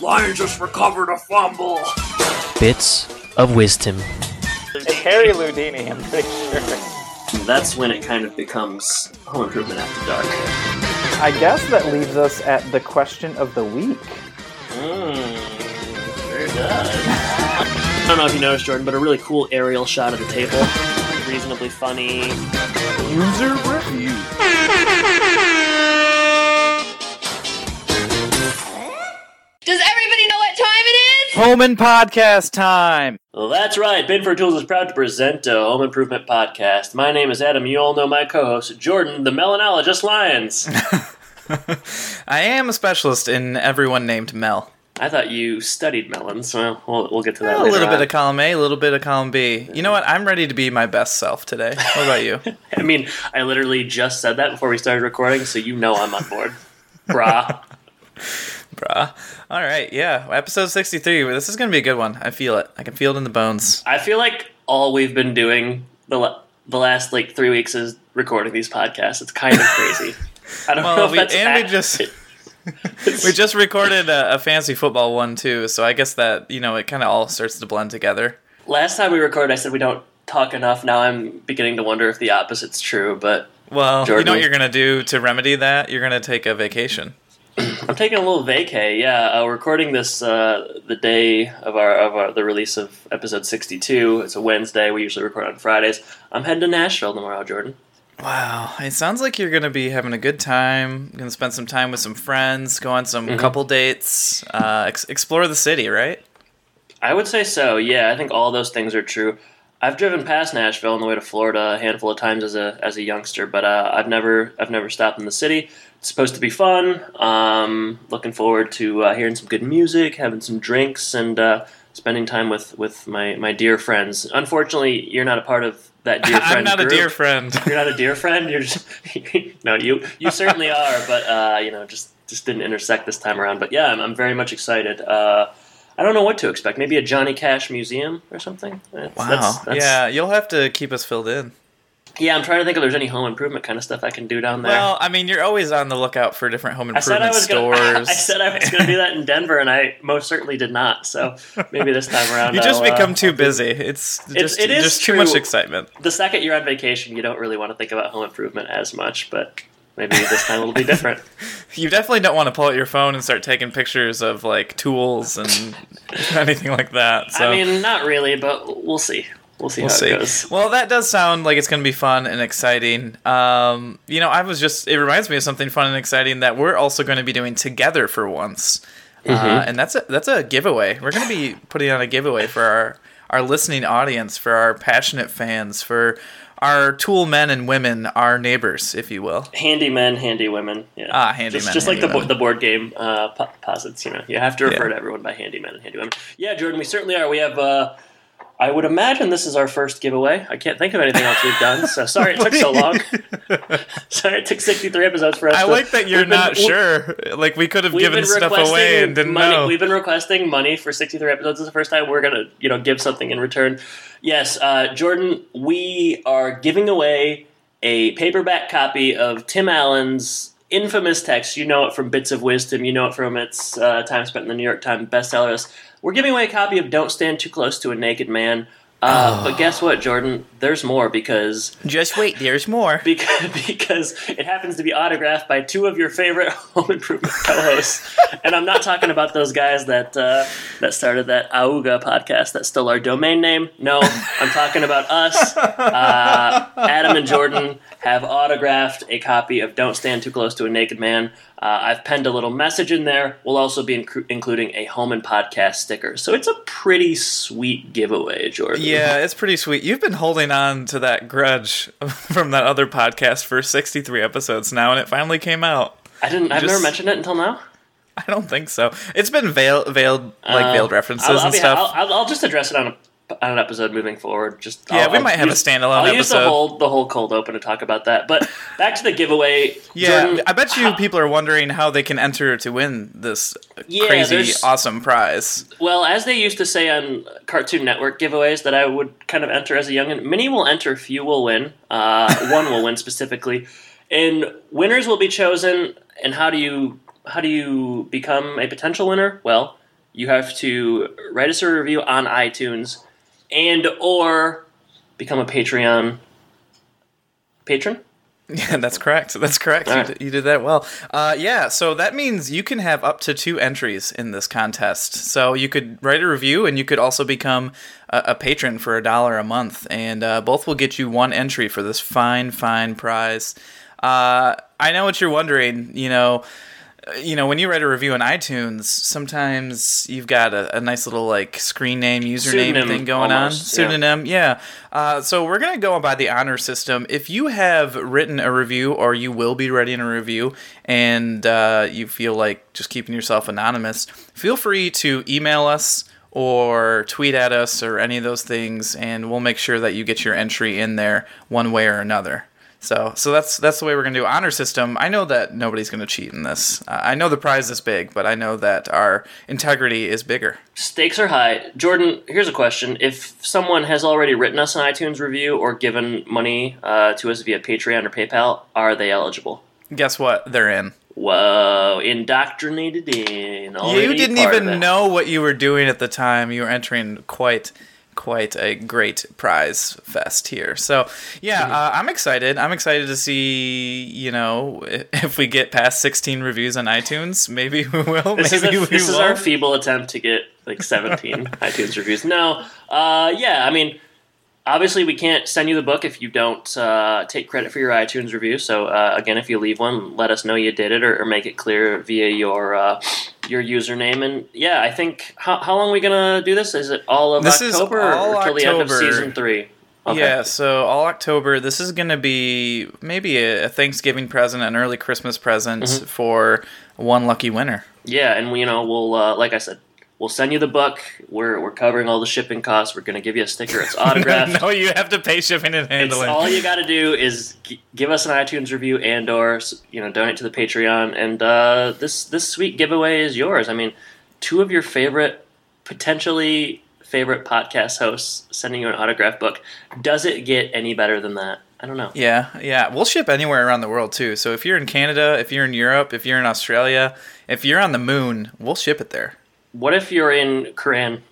Lions just recovered a fumble. Bits of wisdom. It's Harry Houdini, I'm pretty sure. That's when it kind of becomes Home Improvement After Dark. I guess that leaves us at the question of the week. Mmm, very good. I don't know if you noticed, Jordan, but a really cool aerial shot of the table. Reasonably funny. User review. Home and podcast time. Well, that's right. Binford Tools is proud to present a Home Improvement podcast. My name is Adam. You all know my co-host, Jordan, the melanologist Lyons. I am a specialist in everyone named Mel. I thought you studied melons. Well, we'll, we'll get to that a little bit of column A, a little bit of column B. You know what? I'm ready to be my best self today. What about you? I mean, I literally just said that before we started recording, so you know I'm on board. Brah. Bruh. All right, yeah. Episode 63. This is going to be a good one. I feel it. I can feel it in the bones. I feel like all we've been doing the la- the last like three weeks is recording these podcasts. It's kind of crazy. I don't know if we, that's and we just we just recorded a, a fancy football one too, so I guess that you know it kind of all starts to blend together. last time we recorded. I said we don't talk enough. Now I'm beginning to wonder if the opposite's true. But Well, you know what you're gonna do to remedy that? You're gonna take a vacation. I'm taking a little vacay. Yeah, uh, we're recording this uh, the day of our of our, the release of episode 62. It's a Wednesday. We usually record on Fridays. I'm heading to Nashville tomorrow, Jordan. Wow, it sounds like you're gonna be having a good time. Gonna spend some time with some friends, go on some Mm-hmm. couple dates, uh, ex- explore the city, right? I would say so. Yeah, I think all those things are true. I've driven past Nashville on the way to Florida a handful of times as a as a youngster, but uh, I've never I've never stopped in the city. It's supposed to be fun. Um, looking forward to uh, hearing some good music, having some drinks, and uh, spending time with with my my dear friends. Unfortunately, you're not a part of that dear friend. I'm not group. a dear friend. You're not a dear friend. You're just no. You you certainly are, but uh, you know, just just didn't intersect this time around. But yeah, I'm, I'm very much excited. Uh, I don't know what to expect. Maybe a Johnny Cash museum or something. That's- Wow. that's- that's- yeah, you'll have to keep us filled in. yeah. I'm trying to think if there's any home improvement kind of stuff I can do down there. Well, I mean, you're always on the lookout for different home I said I improvement was gonna. stores. I said I was going to do that in Denver, and I most certainly did not. So maybe this time around, you just I'll, uh, become too busy. It's just, it is just too much excitement. The second you're on vacation, you don't really want to think about home improvement as much, but. Maybe this time it'll be different. You definitely don't want to pull out your phone and start taking pictures of like tools and anything like that. So I mean, not really, but we'll see. We'll see we'll how see. it goes. Well, that does sound like it's going to be fun and exciting. Um, you know, I was just, it reminds me of something fun and exciting that we're also going to be doing together for once. Uh, Mm-hmm. and that's a, that's a giveaway. We're going to be putting on a giveaway for our, our listening audience, for our passionate fans, for our tool men and women, our neighbors, if you will. Handy men, handy women. Yeah. Ah, handy just, men, Just like the, bo- the board game uh, posits, you know, you have to refer Yeah. to everyone by handy men and handy women. Yeah, Jordan, we certainly are. We have. Uh, I would imagine this is our first giveaway. I can't think of anything else we've done. So sorry it took so long. sorry it took sixty three episodes for us. I to- like that you're we've been- not sure. Like we could have given stuff away and didn't money. know. We've been requesting money for 63 episodes. This is the first time we're gonna, you know, give something in return. Yes, uh, Jordan, we are giving away a paperback copy of Tim Allen's infamous text. You know it from Bits of Wisdom. You know it from its uh, time spent in the New York Times bestseller list. We're giving away a copy of Don't Stand Too Close to a Naked Man. Uh, But guess what, Jordan? There's more because Just wait, there's more. because, because it happens to be autographed by two of your favorite home improvement co-hosts, and I'm not talking about those guys that uh, that started that Auga podcast that stole our domain name. No, I'm talking about us. Uh, Adam and Jordan have autographed a copy of "Don't Stand Too Close to a Naked Man." Uh, I've penned a little message in there. We'll also be inclu- including a home and podcast sticker, so it's a pretty sweet giveaway, Jordan. Yeah, it's pretty sweet. You've been holding on to that grudge from that other podcast for 63 episodes now, and it finally came out. I didn't. I've Just- never mentioned it until now. I don't think so. It's been veiled, veiled like Uh, veiled references I'll, I'll and be- stuff. I'll, I'll, just address it on a an episode moving forward. Just Yeah, I'll- we I'll might have a use- standalone I'll use the episode. whole the whole cold open to talk about that. But back to the giveaway. yeah, Jordan, I bet you how- people are wondering how they can enter to win this Yeah, crazy, awesome prize. Well, as they used to say on Cartoon Network giveaways that I would kind of enter as a youngin, many will enter, few will win. Uh, one will win specifically, and winners will be chosen. And how do you how do you become a potential winner? Well, you have to write us a review on iTunes and or become a Patreon patron. Yeah, that's correct. That's correct. All You, right. d- you did that well. Uh, yeah, so that means you can have up to two entries in this contest. So you could write a review, and you could also become a, a patron for a dollar a month, and uh, both will get you one entry for this fine, fine prize. Uh, I know what you're wondering. You know, you know, when you write a review on iTunes, sometimes you've got a, a nice little like screen name, username Pseudonym, thing going almost, on. yeah. Pseudonym, yeah. Uh, so we're gonna go by the honor system. If you have written a review, or you will be writing a review, and uh, you feel like just keeping yourself anonymous, feel free to email us or tweet at us or any of those things, and we'll make sure that you get your entry in there one way or another. So, so that's that's the way we're gonna do honor system. I know that nobody's gonna cheat in this. Uh, I know the prize is big, but I know that our integrity is bigger. Stakes are high. Jordan, here's a question. If someone has already written us an iTunes review or given money uh, to us via Patreon or PayPal, are they eligible? Guess what? They're in. Whoa, indoctrinated in. you didn't even know what you were doing at the time. You were entering quite quite a great prize fest here. So yeah, Mm-hmm. uh, I'm excited. I'm excited to see you know if we get past 16 reviews on iTunes. Maybe we will. This is, maybe a, we this is won't. our feeble attempt to get like 17 iTunes reviews. No, uh, yeah, I mean, obviously we can't send you the book if you don't uh, take credit for your iTunes review. So uh, again, if you leave one, let us know you did it, or, or make it clear via your uh, your username. And yeah, I think how, how long are we gonna do this? Is it all of This is all or till the end of October. season three? Okay. Yeah, so all October. This is going to be maybe a, a Thanksgiving present, an early Christmas present Mm-hmm. for one lucky winner. Yeah, and we, you know, we'll uh, like I said, we'll send you the book. We're we're covering all the shipping costs. We're gonna give you a sticker. It's autographed. no, you have to pay shipping and It's handling. all you got to do is g- give us an iTunes review and or you know donate to the Patreon, and uh, this this sweet giveaway is yours. I mean, two of your favorite, potentially favorite podcast hosts sending you an autograph book. Does it get any better than that? I don't know. Yeah, yeah. We'll ship anywhere around the world too. So if you're in Canada, if you're in Europe, if you're in Australia, if you're on the moon, we'll ship it there. What if you're in Korean?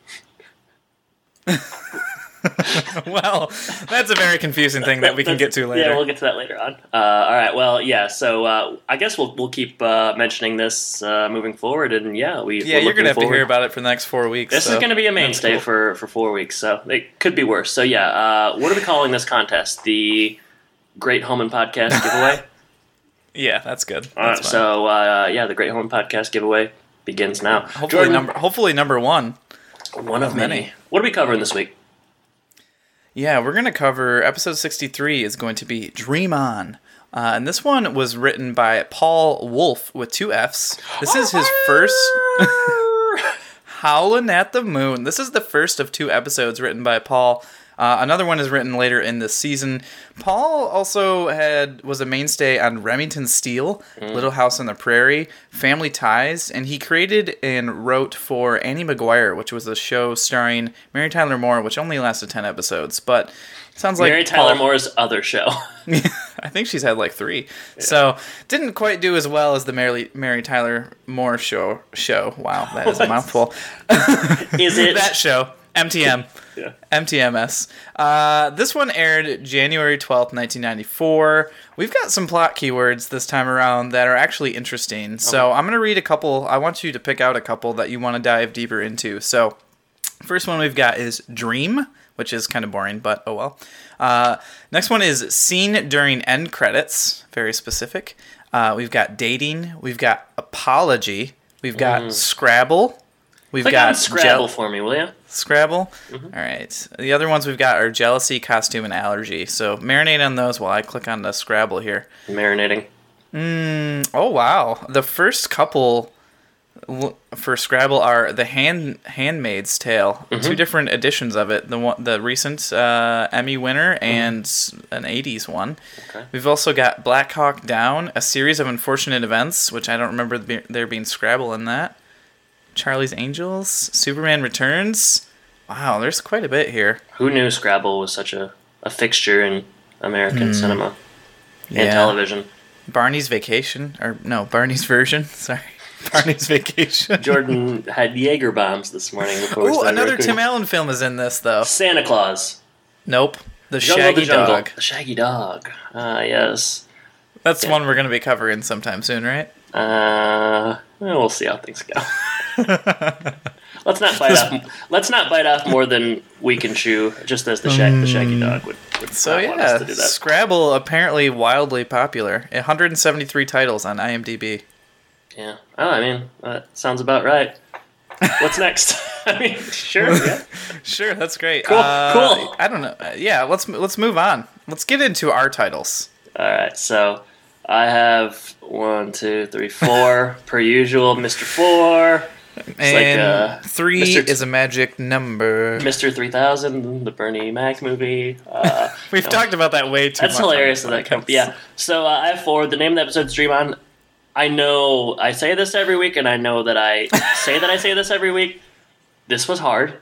well, that's a very confusing thing that we can get to later. Yeah, we'll get to that later on. Uh, all right. Well, yeah. So uh, I guess we'll we'll keep uh, mentioning this uh, moving forward, and yeah, we yeah, you're gonna have looking to hear about it for the next four weeks. This so. is going to be a mainstay cool. for, for four weeks, so it could be worse. So yeah, uh, what are we calling this contest? The Great Home and Podcast giveaway. Yeah, that's good. All right, That's fine. so uh, yeah, the Great Home and Podcast giveaway begins now. hopefully Jordan, number hopefully number one. one of many. many. What are we covering this week? Yeah, we're gonna cover episode 63 is going to be Dream On. Uh, and this one was written by Paul Wolff with two F's. This is his first Howlin' at the Moon. This is the first of two episodes written by Paul. Uh, another one is written later in this season. Paul also had was a mainstay on Remington Steele, Little House on the Prairie, Family Ties, and he created and wrote for Annie McGuire, which was a show starring Mary Tyler Moore, which only lasted ten episodes, but sounds like Mary Tyler Paul- Moore's other show. I think she's had like three. So didn't quite do as well as the Mary Mary Tyler Moore show. Show. Wow, that is a mouthful. Is it? that show. MTM. Yeah. MTMS. Uh, this one aired January 12th, 1994. We've got some plot keywords this time around that are actually interesting. So I'm going to read a couple. I want you to pick out a couple that you want to dive deeper into. So, first one we've got is dream, which is kind of boring, but oh well. Uh, next one is scene during end credits, very specific. Uh, we've got dating. We've got apology. We've got Scrabble. We've Click got Scrabble gel- for me, will you? Scrabble. Mm-hmm. All right. The other ones we've got are jealousy, costume, and allergy. So marinate on those while I click on the Scrabble here. Marinating. Mm, oh wow! The first couple for Scrabble are the Hand Handmaid's Tale. Mm-hmm. Two different editions of it. The one, the recent uh, Emmy winner, mm-hmm. and an '80s one. Okay. We've also got Black Hawk Down, a series of unfortunate events, which I don't remember there being Scrabble in that. Charlie's Angels, Superman Returns. Wow, there's quite a bit here. Who knew Scrabble was such a, a fixture in American cinema and. Yeah. television? Barney's Vacation, or no, Barney's version. Sorry. Barney's Vacation. Jordan had Jaeger bombs this morning. Ooh, another. Tim Allen film is in this though. Santa Claus. Nope. The Jungle Shaggy the Dog. The Shaggy Dog. Ah, yes. That's Yeah. one we're gonna be covering sometime soon, right? Uh, well, see how things go. let's not bite off. Let's not bite off more than we can chew. Just as the, shag, the Shaggy Dog would. would So not want us yeah, to do that. Scrabble apparently wildly popular. 173 titles on IMDb. Yeah. Oh, I mean, that sounds about right. What's next? I mean, sure. Yeah. Sure, that's great. Cool, Uh, cool. I don't know. Uh, Yeah, let's let's move on. Let's get into our titles. All right. So I have one, two, three, four per usual. Mister Four, and uh, three Mr. T- is a magic number. Mister Three Thousand, the Bernie Mac movie. Uh, We've no. talked about that way too That's much. on hilarious that that comes. Yeah. So uh, I have four. The name of the episode's Dream On. I know I say this every week, and I know that I say that I say this every week. This was hard,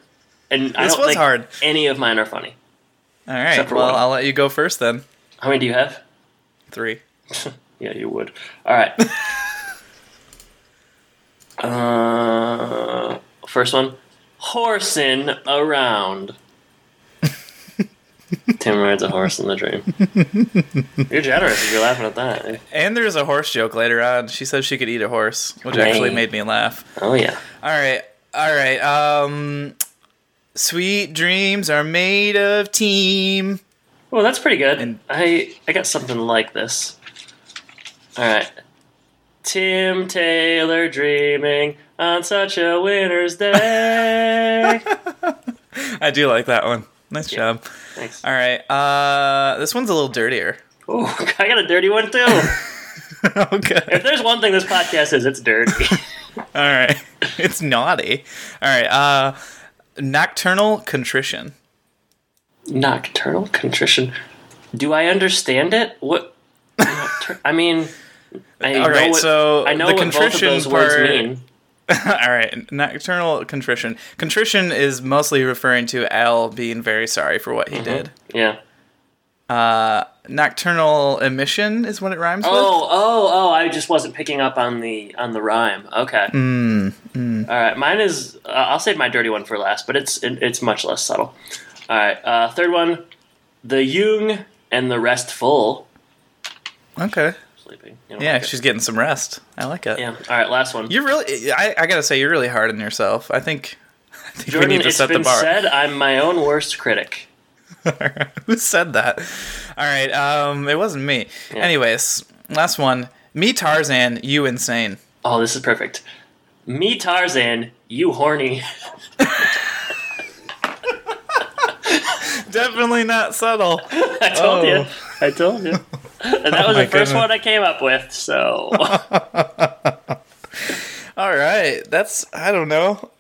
and I don't was think hard. any of mine are funny. All right. Well, one. I'll let you go first then. How many do you have? Three. Yeah, you would. All right. uh, first one, horsing around. Tim rides a horse in the dream. You're generous if you're laughing at that. And there's a horse joke later on. She says she could eat a horse, which actually made me laugh. Oh yeah. All right. All right. Um Sweet dreams are made of team. Well, that's pretty good. And- I I got something like this. All right. Tim Taylor dreaming on such a winter's day. I do like that one. Nice job. Thanks. All right. Uh this one's a little dirtier. Ooh, I got a dirty one too. okay. If there's one thing this podcast is, it's dirty. All right. It's naughty. All right. Uh nocturnal contrition. Nocturnal contrition. Do I understand it? What? I mean, I All know what, so I know the what both of contrition part- mean. All right, nocturnal contrition. Contrition is mostly referring to Al being very sorry for what he Mm-hmm. did. Yeah. Uh, nocturnal emission is what it rhymes Oh, oh, oh! I just wasn't picking up on the on the rhyme. Okay. Mm, All right. Mine is. Uh, I'll save my dirty one for last, but it's it, it's much less subtle. All right. Uh, third one. The Jung and the restful. Okay. Sleeping. You don't Yeah, like it? she's getting some rest. I like it. Yeah. All right. Last one. You're really. I, I gotta say, you're really hard on yourself. I think. I think Jordan, we need to set the bar. said I'm my own worst critic. Who said that? All right. Um, it wasn't me. Yeah. Anyways, last one. Me Tarzan, you insane. Oh, this is perfect. Me Tarzan, you horny. Definitely not subtle. I told Oh. you. I told you. And that was the first goodness. one I came up with. So All right. That's I don't know.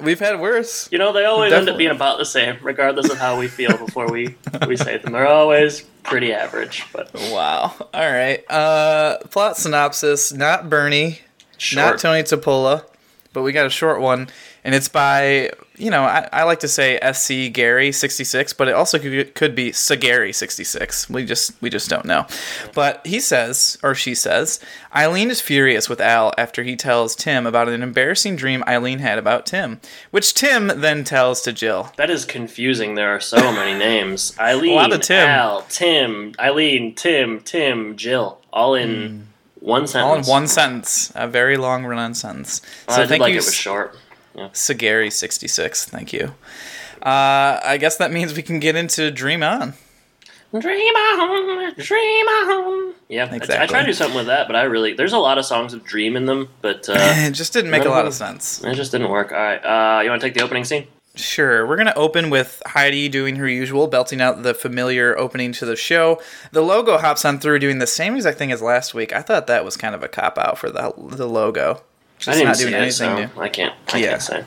We've had worse. you know they always end up being about the same, regardless of how we feel before we we say them. They're always pretty average, but Wow. All right. Uh, plot synopsis: Not Bernie, short. not Tony Topola, but we got a short one, and it's by you know I, I like to say SC Gary sixty six, but it also could, could be Sagary sixty six. We just we just don't know. But he says or she says Eileen is furious with Al after he tells Tim about an embarrassing dream Eileen had about Tim, which Tim then tells to Jill. That is confusing. There are so many names. Eileen, lot of Tim. Al, Tim, Eileen, Tim, Tim, Jill, all in hmm. one sentence. All in one sentence, a very long run-on sentence. Well, So I thank like you, it was short. Sagari66. Thank you. Uh, I guess that means we can get into Dream On. Dream on, dream on. Yeah, I- I, Exactly. try to do something with that, but I really there's a lot of songs with dream in them, but uh, it just didn't make a lot of sense. it just didn't work. All right, uh, you want to take the opening scene? Sure, we're going to open with Heidi doing her usual, belting out the familiar opening to the show. The logo hops on through doing the same exact thing as last week. I thought that was kind of a cop out for the the logo. Just I didn't not doing it, anything so I can't. I Yeah. can't say.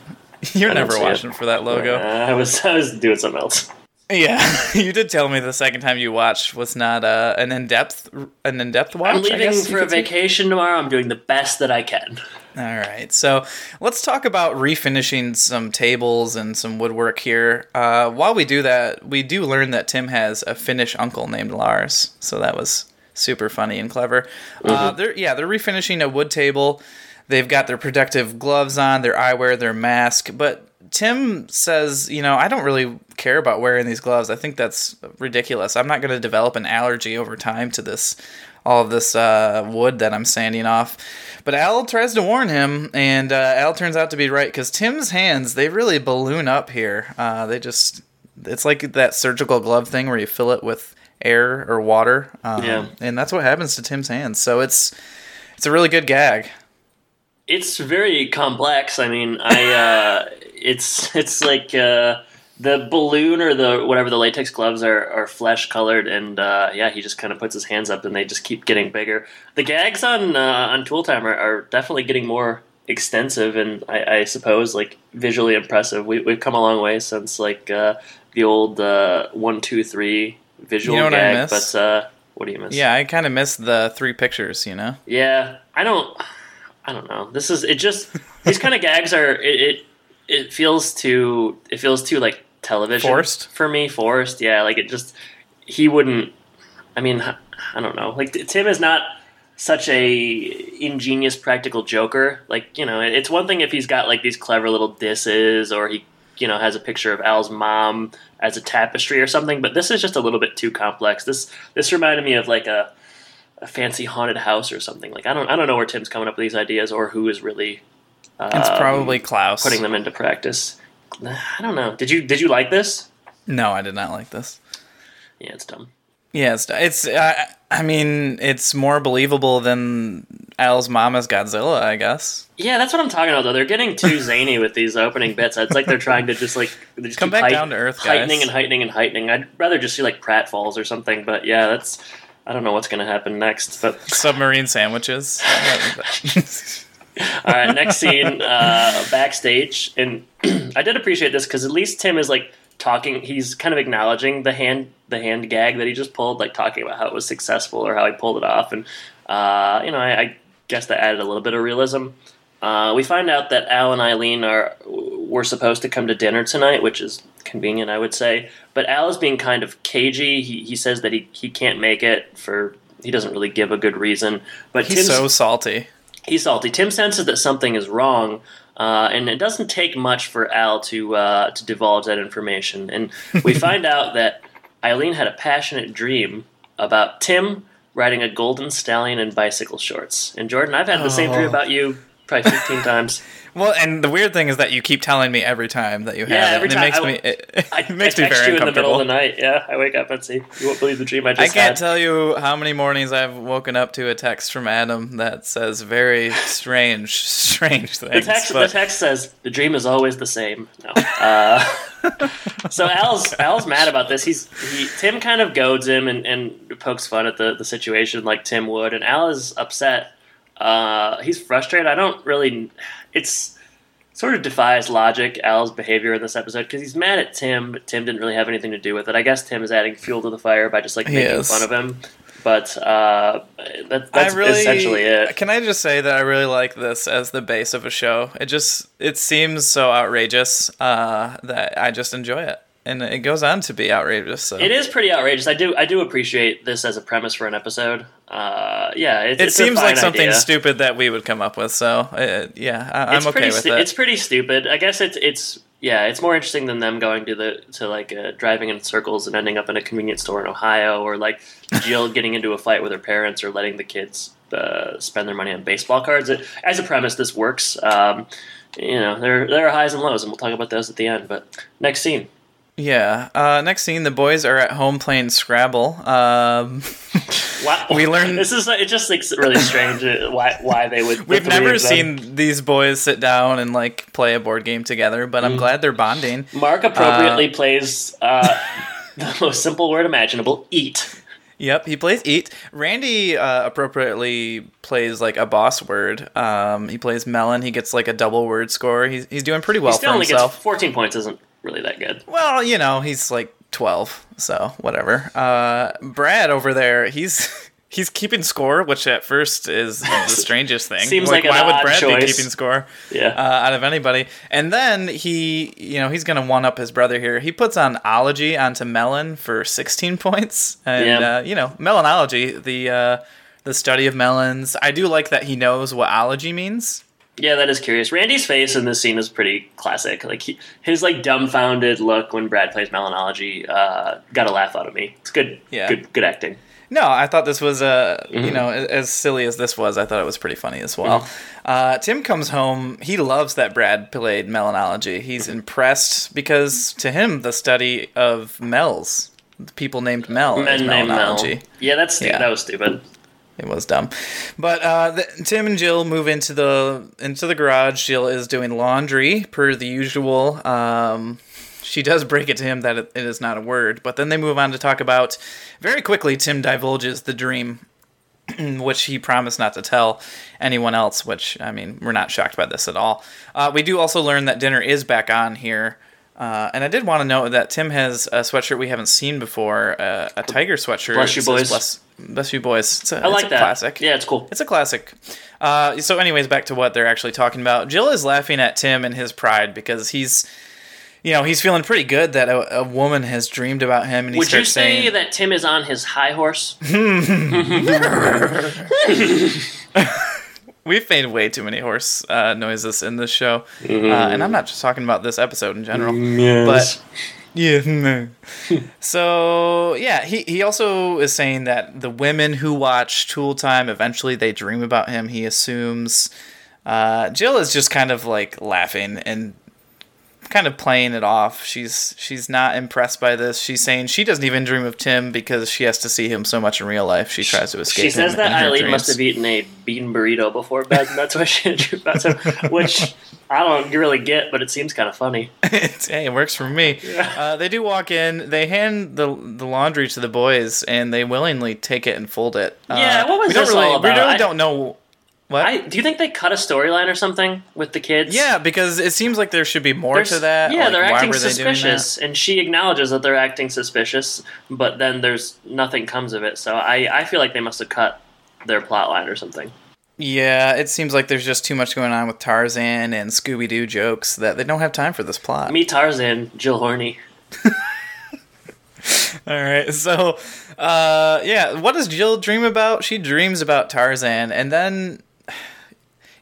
You're I never see it. watching for that logo. Uh, I was I was doing something else. Yeah, you did tell me the second time you watched was not uh, an in depth an in depth watch. I'm I leaving for a vacation tomorrow. I'm doing the best that I can. All right, so let's talk about refinishing some tables and some woodwork here. Uh, while we do that, we do learn that Tim has a Finnish uncle named Lars, so that was super funny and clever. Uh, they're yeah, they're refinishing a wood table. They've got their protective gloves on, their eyewear, their mask. But Tim says, you know, I don't really care about wearing these gloves. I think that's ridiculous. I'm not going to develop an allergy over time to this, all of this uh, wood that I'm sanding off. But Al tries to warn him, and uh, Al turns out to be right because Tim's hands they really balloon up here. Uh, they just it's like that surgical glove thing where you fill it with air or water. Um, Yeah. and that's what happens to Tim's hands. So it's it's a really good gag. It's very complex. I mean, I uh, it's it's like uh, the balloon or the whatever the latex gloves are are flesh colored, and uh, yeah, he just kind of puts his hands up, and they just keep getting bigger. The gags on uh, on Tool Time are, are definitely getting more extensive, and I, I suppose like visually impressive. We, we've come a long way since like uh, the old uh, one two three visual You know gag. But uh, what do you miss? Yeah, I kind of miss the three pictures. You know. Yeah, I don't. I don't know. This is it. Just these kind of gags are it, it. It feels too. It feels too like television Forced? for me. Forced. Yeah, like it just. He wouldn't. I mean, I don't know. Like Tim is not such a ingenious practical joker. Like you know, it's one thing if he's got like these clever little disses or he you know has a picture of Al's mom as a tapestry or something. But this is just a little bit too complex. This this reminded me of like a a fancy haunted house or something. Like I don't I don't know where Tim's coming up with these ideas or who is really It's um, probably Klaus. putting them into practice. I don't know. Did you did you like this? No, I did not like this. Yeah, it's dumb. Yeah, it's it's. Uh, I mean, it's more believable than Al's mama's Godzilla, I guess. Yeah, that's what I'm talking about. Though they're getting too zany with these opening bits. It's like they're trying to just like they just Come back down to earth, guys. heightening and heightening and heightening. I'd rather just see like pratfalls or something. But yeah, that's I don't know what's going to happen next. But Submarine sandwiches. All right, next scene, uh, backstage, and I did appreciate this because at least Tim is like talking. He's kind of acknowledging the hand, the hand gag that he just pulled, like talking about how it was successful or how he pulled it off, and uh, you know, I, I guess that added a little bit of realism. Uh, we find out that Al and Eileen are were supposed to come to dinner tonight, which is convenient, I would say. But Al is being kind of cagey. He, he says that he, he can't make it for he doesn't really give a good reason. But He's Tim's, so salty. he's salty. Tim senses that something is wrong, uh, and it doesn't take much for Al to uh, to divulge that information. And we find out that Eileen had a passionate dream about Tim riding a golden stallion in bicycle shorts. And Jordan, I've had the same dream Oh. about you probably 15 times. Well, and the weird thing is that you keep telling me every time that you have Yeah, it, every time it makes I- me it, I, makes I me very you in the middle of the night. Yeah, I wake up and see. You won't believe the dream I just I can't had. tell you how many mornings I've woken up to a text from Adam that says very strange, strange The things. text, the text says the dream is always the same. No. Uh, so Al's Al's mad about this. He's he Tim kind of goads him and, and pokes fun at the, the situation like Tim would, and Al is upset. Uh, he's frustrated. I don't really. It's sort of defies logic Al's behavior in this episode because he's mad at Tim, but Tim didn't really have anything to do with it. I guess Tim is adding fuel to the fire by just like making fun of him. But uh, that, that's really, essentially it. Can I just say that I really like this as the base of a show? It just it seems so outrageous uh, that I just enjoy it, and it goes on to be outrageous. So It is pretty outrageous. I do I do appreciate this as a premise for an episode. Uh, yeah, it, It seems like something idea. stupid that we would come up with. So uh, yeah, I, I'm okay with stu- it. It's pretty stupid. I guess it's it's yeah, it's more interesting than them going to the to like uh, driving in circles and ending up in a convenience store in Ohio, or like Jill getting into a fight with her parents, or letting the kids uh, spend their money on baseball cards. It, as a premise, this works. Um, you know, there there are highs and lows, and we'll talk about those at the end. But next scene. Yeah. Uh, next scene, the boys are at home playing Scrabble. Um, Wow. We learn- this is it. Just looks really strange uh, why why they would. we've never seen these boys sit down and like play a board game together, but Mm. I'm glad they're bonding. Mark appropriately plays uh, the most simple word imaginable: eat. Yep, he plays eat. Randy uh, appropriately plays like a boss word. Um, he plays melon. He gets like a double word score. He's he's doing pretty well he still for only himself. gets 14 points. Isn't really that good. Well, you know, he's like 12, so whatever. Uh, Brad over there, he's he's keeping score, which at first is the strangest thing. Seems like an why would Brad be keeping score Yeah. uh, out of anybody? And then he, you know, he's gonna one up his brother here. He puts on ology onto melon for 16 points, and Yeah. uh, you know, melanology, the uh, the study of melons. I do like that he knows what ology means. Yeah, that is curious. Randy's face in this scene is pretty classic. Like he, his like dumbfounded look when Brad plays Melanology uh, got a laugh out of me. It's good. Yeah. Good. Good acting. No, I thought this was uh, Mm-hmm. you know, as silly as this was, I thought it was pretty funny as well. Uh, Tim comes home. He loves that Brad played melanology. He's impressed because to him, the study of Mel's, people named Mel, is Men Mel. melanology. Yeah, that's stu- Yeah. that was stupid. It was dumb, but uh, the, Tim and Jill move into the into the garage. Jill is doing laundry per the usual. Um, she does break it to him that it, is not a word, but then they move on to talk about very quickly. Tim divulges the dream, which he promised not to tell anyone else. Which I mean, we're not shocked by this at all. Uh, we do also learn that dinner is back on here. Uh, and I did want to note that Tim has a sweatshirt we haven't seen before, uh, a tiger sweatshirt. Bless you, boys. Bless, bless you, boys. It's a, I it's like a that. classic. Yeah, it's cool. It's a classic. Uh, so, anyways, back to what they're actually talking about. Jill is laughing at Tim and his pride because he's, you know, he's feeling pretty good that a, a woman has dreamed about him, and he Would you starts say saying, that Tim is on his high horse? "We've made way too many horse uh, noises in this show," uh, and I'm not just talking about this episode in general, but yeah. no. so yeah, he he also is saying that the women who watch Tool Time eventually they dream about him. He assumes. Uh, Jill is just kind of like laughing and kind of playing it off. She's she's not impressed by this. She's saying she doesn't even dream of Tim because she has to see him so much in real life. She tries to escape. She says that Eileen must have eaten a bean burrito before bed, and that's why she dreamed about him. Which I don't really get, but it seems kind of funny. Hey, it works for me. Uh, they do walk in. They hand the the laundry to the boys, and they willingly take it and fold it. Uh, Yeah, what was we don't this really, all We about? really I- don't know. What? I, do you think they cut a storyline or something with the kids? yeah, because it seems like there should be more There's- to that. Yeah, Like, they're acting they suspicious, and she acknowledges that they're acting suspicious, but then there's nothing comes of it. So I, I feel like they must have cut their plot line or something. Yeah, it seems like there's just too much going on with Tarzan and Scooby Doo jokes that they don't have time for this plot. Me Tarzan, Jill Horny. All right, so uh, yeah, what does Jill dream about? She dreams about Tarzan, and then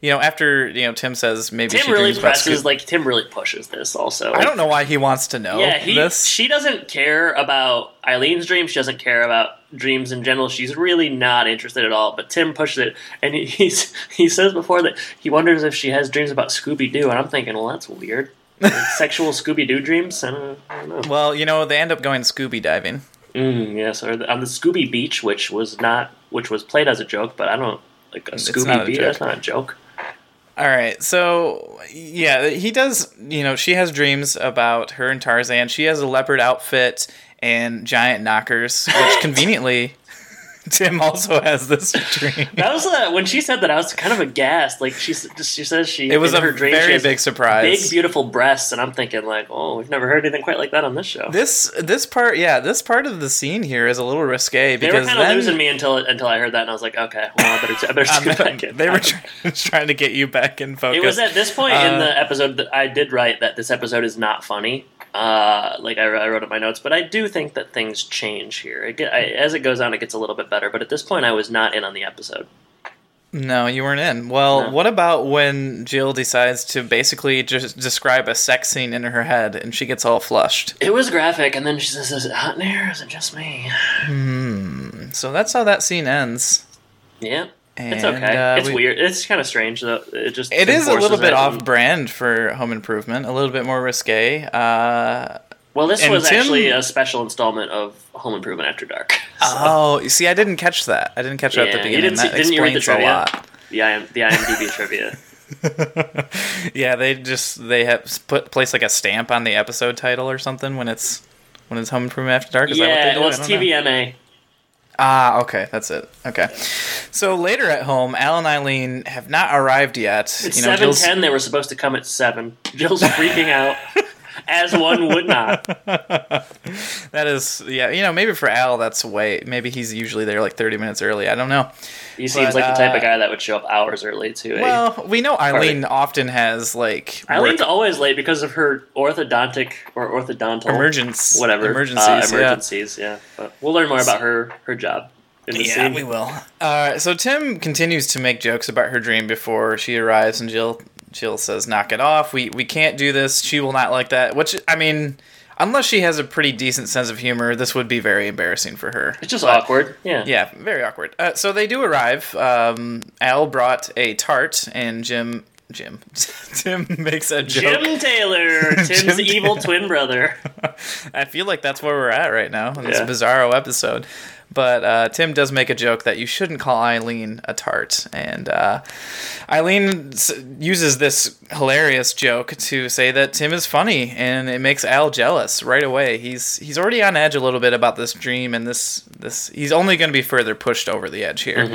you know after you know Tim says maybe Tim she really presses, like Tim really pushes this. Also, I don't know why he wants to know Yeah, he, this. she doesn't care about Eileen's dreams. She doesn't care about dreams in general. She's really not interested at all. But Tim pushes it, and he, he's he says before that he wonders if she has dreams about Scooby Doo, and I'm thinking, well, that's weird. Like, sexual Scooby Doo dreams? I don't, I don't know. well, you know they end up going Scooby diving. Mm, yes, or the, on the Scooby Beach, which was not, which was played as a joke, but I don't like a Scooby Beach. That's not a joke. All right, so yeah, he does. You know, she has dreams about her and Tarzan. She has a leopard outfit and giant knockers, which conveniently, Tim also has this dream. That was uh, when she said that. I was kind of aghast. Like she she says she It was a her dream, very big surprise. big beautiful breasts, and I'm thinking like, oh, we've never heard anything quite like that on this show. This this part, yeah, this part of the scene here is a little risque because They were kind of losing me until until I heard that, and I was like, okay, well, I better I better Um, back in. they were trying, trying to get you back in focus. It was at this point in Uh, the episode that I did write that this episode is not funny. Uh, like I, I wrote in my notes, but I do think that things change here. It get, I, as it goes on, it gets a little bit better. But at this point, I was not in on the episode. no, you weren't in. Well, No. what about when Jill decides to basically just describe a sex scene in her head and she gets all flushed? It was graphic, and then she says, "Is it hot in here? Or is it just me?" So that's how that scene ends. Yeah, it's okay. uh, it's we- weird. It's kind of strange though. It just It is a little bit it. off brand for Home Improvement, a little bit more risque. Uh, Well, this was Tim- actually a special installment of Home Improvement After Dark. oh, you see, I didn't catch that. I didn't catch that at the beginning. didn't that didn't you read the explains a lot. the IM, the IMDb trivia. Yeah, they just they have put place like a stamp on the episode title or something when it's when it's Home Improvement After Dark. Is that what they yeah, do? well, I it's don't know. Ah, okay, that's it. Okay, so later at home, Al and Eileen have not arrived yet. It's you know, seven ten. They were supposed to come at seven. Jill's freaking out, as one would not. That is, yeah, you know, maybe for Al, that's way. Maybe he's usually there like thirty minutes early. I don't know. He seems But, like the type uh, of guy that would show up hours early too. Well, we know Eileen often has like Eileen's work always late because of her orthodontic or orthodontal emergence, whatever emergencies, uh, yeah. emergencies. Yeah. but we'll learn more about her her job. in Yeah, scene. we will. Uh, so Tim continues to make jokes about her dream before she arrives, and Jill Jill says, "Knock it off. We we can't do this. She will not like that." Which I mean, unless she has a pretty decent sense of humor, this would be very embarrassing for her. It's just But- awkward. Yeah. Yeah, very awkward. Uh, so they do arrive. Um, Al brought a tart, and Jim Jim Tim makes a joke. Jim Taylor, Tim's Jim evil Taylor. twin brother. I feel like that's where we're at right now in this Yeah. bizarro episode. But uh, Tim does make a joke that you shouldn't call Eileen a tart, and uh, Eileen s- uses this hilarious joke to say that Tim is funny, and it makes Al jealous right away. He's he's already on edge a little bit about this dream, and this this he's only going to be further pushed over the edge here.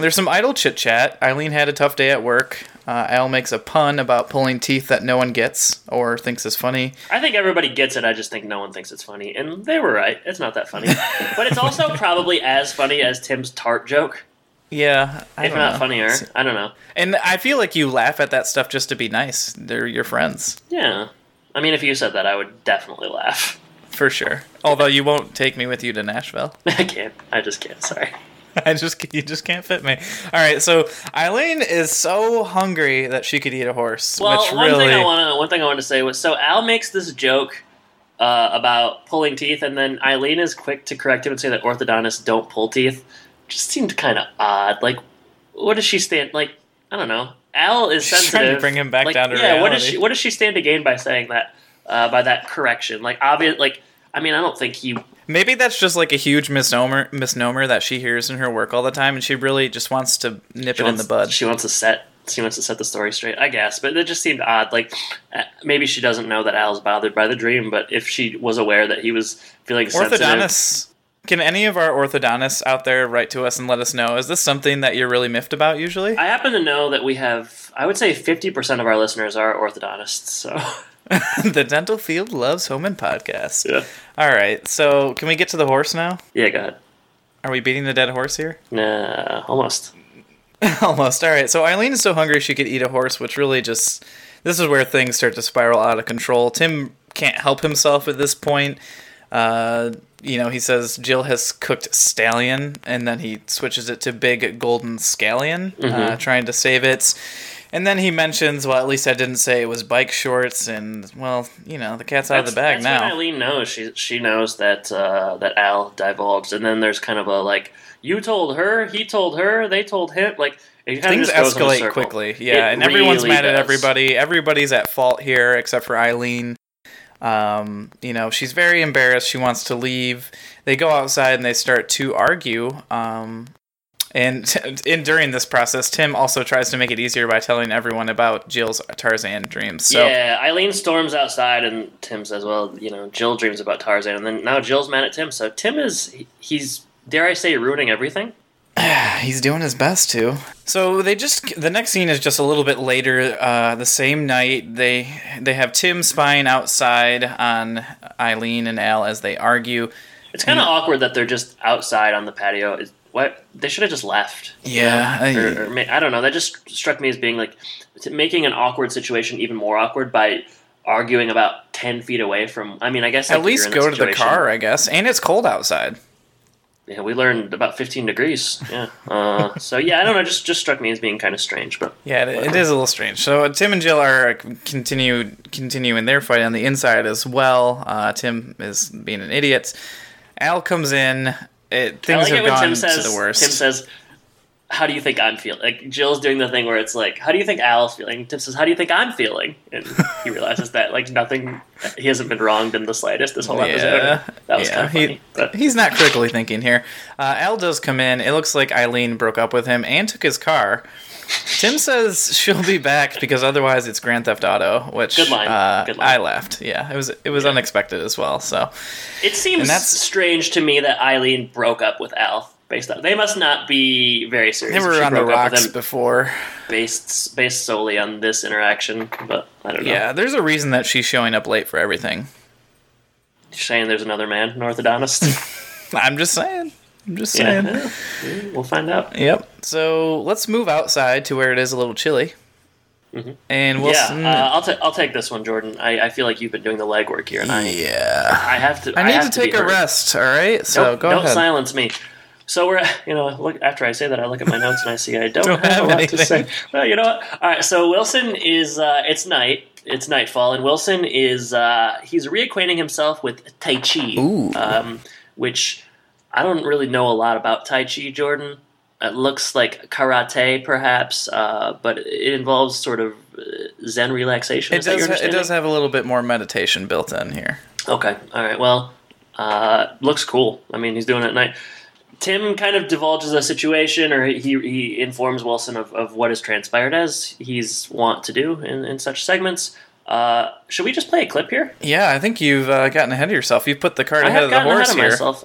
There's some idle chit chat. Eileen had a tough day at work. Uh, Al makes a pun about pulling teeth that no one gets or thinks is funny. I think everybody gets it. I just think no one thinks it's funny, and they were right. It's not that funny, but it's also probably as funny as Tim's tart joke, Yeah, I if not know. funnier. I don't know. And I feel like you laugh at that stuff just to be nice. They're your friends, Yeah, I mean, if you said that, I would definitely laugh. for sure. Although you won't take me with you to Nashville. I can't. I just can't. Sorry. I just you just can't fit me. All right, so Eileen is so hungry that she could eat a horse. Well, which one really, thing I want to one thing I want to say was so Al makes this joke uh, about pulling teeth, and then Eileen is quick to correct him and say that orthodontists don't pull teeth. Just seemed kind of odd. Like, what does she stand? Like, I don't know. Al is She's sensitive. trying to bring him back like, down to yeah. What does she What does she stand to gain by saying that? Uh, by that correction, like obvious. Like, I mean, I don't think he. maybe that's just like a huge misnomer misnomer that she hears in her work all the time, and she really just wants to nip She it wants, in the bud. She wants to set. She wants to set the story straight, I guess. But it just seemed odd. Like uh, maybe she doesn't know that Al's bothered by the dream, but if she was aware that he was feeling sensitive, Orthodontists. Can any of our orthodontists out there write to us and let us know? Is this something that you're really miffed about usually? I happen to know that we have. I would say fifty percent of our listeners are orthodontists. So the dental field loves home and podcast. yeah, All right, so can we get to the horse now? yeah, go ahead. Are we beating the dead horse here? Nah, almost. Almost. All right. So Eileen is so hungry she could eat a horse, which really just this is where things start to spiral out of control. Tim can't help himself at this point. Uh, you know, he says Jill has cooked stallion, and then he switches it to big golden scallion, uh, trying to save it. And then he mentions, well, at least I didn't say it was bike shorts, and well, you know, the cat's out of the bag now. Eileen knows she she knows that uh, that Al divulged, and then there's kind of a like you told her, he told her, they told him. Like Things of just goes in a escalate quickly, yeah, It and everyone's really mad at does. everybody. Everybody's at fault here except for Eileen. Um, you know, she's very embarrassed. She wants to leave. They go outside and they start to argue. Um, and in during this process, Tim also tries to make it easier by telling everyone about Jill's Tarzan dreams. So yeah, Eileen storms outside, and Tim says, "Well, you know, Jill dreams about Tarzan," and then now Jill's mad at Tim. So Tim is he's dare I say ruining everything. He's doing his best to. So they just the next scene is just a little bit later. Uh, the same night they they have Tim spying outside on Eileen and Al as they argue. It's kind of awkward that they're just outside on the patio. Is what they should have just left. Yeah, I- or, or I don't know. That just struck me as being like making an awkward situation even more awkward by arguing about ten feet away from. I mean, I guess At least you're in that go to the car, I guess. And it's cold outside. Yeah, we learned about fifteen degrees. Yeah. Uh, so yeah, I don't know. Just just struck me as being kind of strange, but Yeah, it, it is a little strange. So uh, Tim and Jill are uh, continue continuing their fight on the inside as well. Uh, Tim is being an idiot. Al comes in. It, I things like have it when gone Tim says, to the worst. Tim says, "How do you think I'm feeling?" Like Jill's doing the thing where it's like, "How do you think Al's feeling?" Tim says, "How do you think I'm feeling?" And he realizes that like nothing, he hasn't been wronged in the slightest this whole episode. Yeah, That was yeah, kind of funny. he- but He's not critically thinking here. Uh, Al does come in. It looks like Eileen broke up with him and took his car. Tim says she'll be back because otherwise it's Grand Theft Auto, which Good line, Uh, good line. I laughed. Yeah, it was it was unexpected as well. So it seems that's- strange to me that Eileen broke up with Al. Based on they must not be very serious. they were on the rocks before. based based solely on this interaction. But I don't know. Yeah, there's a reason that she's showing up late for everything. You're saying there's another man, an orthodontist. I'm just saying. I'm just saying. yeah, we'll find out. Yep. So let's move outside to where it is a little chilly. And we'll Mm-hmm. yeah, uh, I'll ta- I'll take this one, Jordan. I, I feel like you've been doing the legwork here, and I yeah. I have to. I need have to take a heard. rest. All right. So Don't, go don't ahead. silence me. So we're, you know, look after I say that, I look at my notes and I see I don't, Don't have, have a lot to say. Well, you know what? All right. So Wilson is. Uh, it's night. It's nightfall, and Wilson is. Uh, he's reacquainting himself with Tai Chi, Ooh. Um, which I don't really know a lot about Tai Chi, Jordan. It looks like karate, perhaps, uh, but it involves sort of uh, Zen relaxation. It Is that your does. Ha- it does have a little bit more meditation built in here. Okay. All right. Well, uh, looks cool. I mean, he's doing it at night. Tim kind of divulges a situation, or he, he informs Wilson of, of what has transpired, as he's wont to do in, in such segments. Uh, should we just play a clip here? Yeah, I think you've uh, gotten ahead of yourself. You've put the cart I ahead of the horse ahead of here. myself.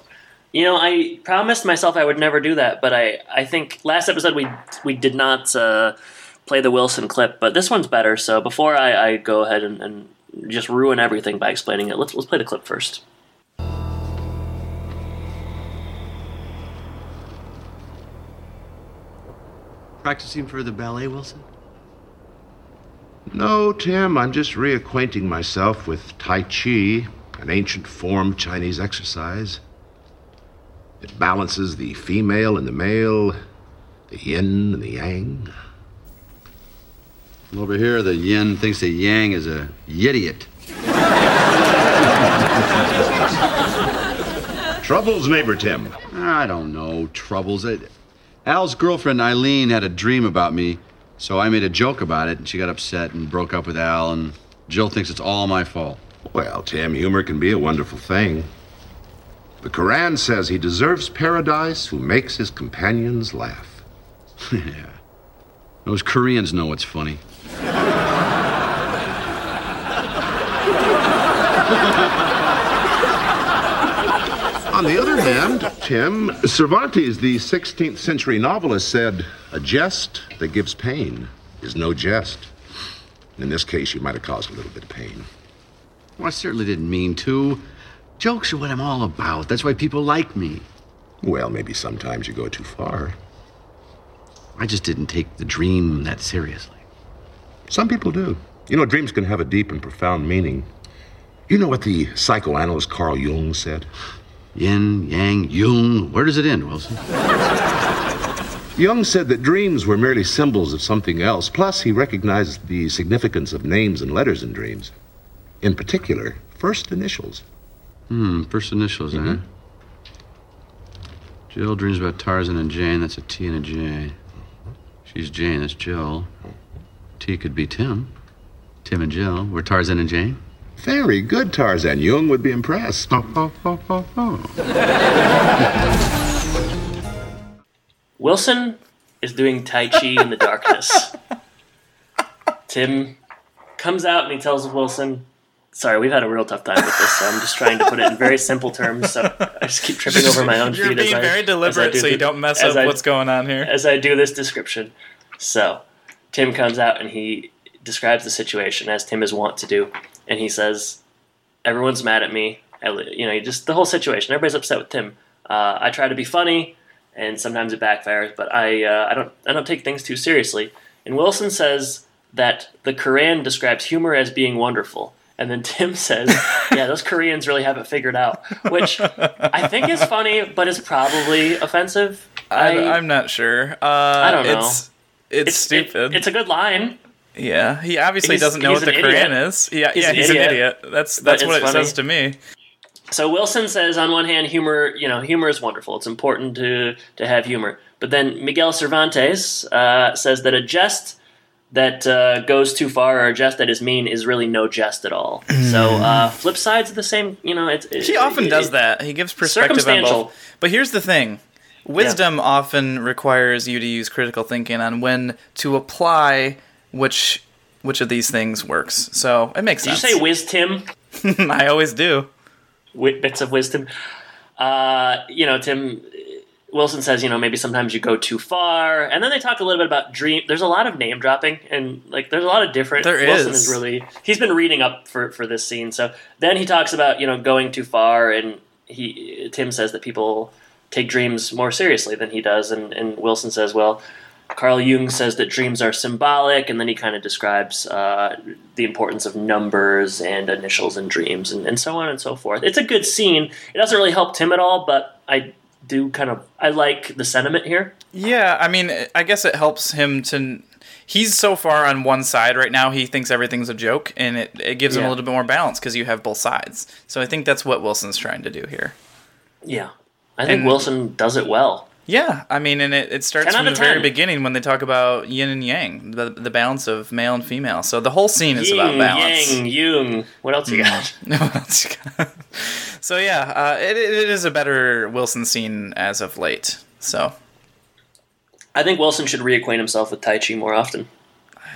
You know, I promised myself I would never do that, but I, I think last episode we we did not uh, play the Wilson clip, but this one's better. So before I, I go ahead and, and just ruin everything by explaining it, let's let's play the clip first. Practicing for the ballet, Wilson? No, Tim, I'm just reacquainting myself with Tai Chi, an ancient form of Chinese exercise. It balances the female and the male, the yin and the yang. Over here, the yin thinks the yang is a idiot. Troubles, neighbor Tim. I don't know. Troubles. It, Al's girlfriend Eileen had a dream about me, so I made a joke about it, and she got upset and broke up with Al, and Jill thinks it's all my fault. Well, Tim, humor can be a wonderful thing. The Quran says he deserves paradise who makes his companions laugh. yeah. Those Koreans know what's funny. On the other hand, Tim, Cervantes, the 16th century novelist, said, A jest that gives pain is no jest. In this case, you might have caused a little bit of pain. Well, I certainly didn't mean to. Jokes are what I'm all about. That's why people like me. Well, maybe sometimes you go too far. I just didn't take the dream that seriously. Some people do. You know, dreams can have a deep and profound meaning. You know what the psychoanalyst Carl Jung said? Yin, yang, Jung. Where does it end, Wilson? Jung said that dreams were merely symbols of something else. Plus, he recognized the significance of names and letters in dreams. In particular, first initials. Hmm, first initials, huh? Jill dreams about Tarzan and Jane. That's a T and a J. She's Jane. That's Jill. T could be Tim. Tim and Jill. We're Tarzan and Jane. Very good, Tarzan. Jung would be impressed. Oh, oh, oh, oh, oh. Wilson is doing Tai Chi in the darkness. Tim comes out and he tells Wilson, Sorry, we've had a real tough time with this, so I'm just trying to put it in very simple terms. So I just keep tripping over my own You're feet. being as I, very I deliberate so you the- don't mess up I- what's going on here. as I do this description. So, Tim comes out and he describes the situation as Tim is wont to do, and he says, "Everyone's mad at me. I, you know, just the whole situation. Everybody's upset with Tim. Uh, I try to be funny, and sometimes it backfires, but I uh, I don't I don't take things too seriously." And Wilson says that the Quran describes humor as being wonderful. And then Tim says, "Yeah, those Koreans really have it figured out," which I think is funny, but is probably offensive. I, I'm not sure. Uh, I don't know. It's, it's, it's stupid. it- it's a good line. yeah, he obviously He's- doesn't know what the idiot. is. Yeah, He's yeah, an he's idiot. an idiot. That's that's what it funny. says to me. So Wilson says, on one hand, humor, you know, humor is wonderful. It's important to to have humor. But then Miguel Cervantes uh, says that a jest that uh, goes too far or a jest that is mean is really no jest at all. so uh, flip sides of the same, you know, it's it, He often it- does it- that. He gives perspective on Circumstantial. both. But here's the thing: wisdom often requires you to use critical thinking on when to apply which which of these things works. So it makes Did you say wisdom? I always do. wi- bits of wisdom. Uh, you know, Tim Wilson says, you know, maybe sometimes you go too far, and then they talk a little bit about dream. There's a lot of name dropping, and like there's a lot of different. There Wilson is. is really he's been reading up for for this scene. So then he talks about you know going too far, and he Tim says that people take dreams more seriously than he does, and and Wilson says, well. Carl Jung says that dreams are symbolic, and then he kind of describes uh, the importance of numbers and initials in dreams, and, and so on and so forth. It's a good scene. It doesn't really help Tim at all, but I do kind of. I like the sentiment here. Yeah, I mean, I guess it helps him to. He's so far on one side right now. He thinks everything's a joke, and it, it gives him a little bit more balance because you have both sides. So I think that's what Wilson's trying to do here. Yeah, I think And- Wilson does it well. Yeah, I mean, and it, it starts 10 from the of very beginning when they talk about yin and yang, the the balance of male and female. So the whole scene is about balance. yang, yung. What else you mm. got? No, what else you got? so yeah, uh, it, it is a better Wilson scene as of late. So I think Wilson should reacquaint himself with Tai Chi more often.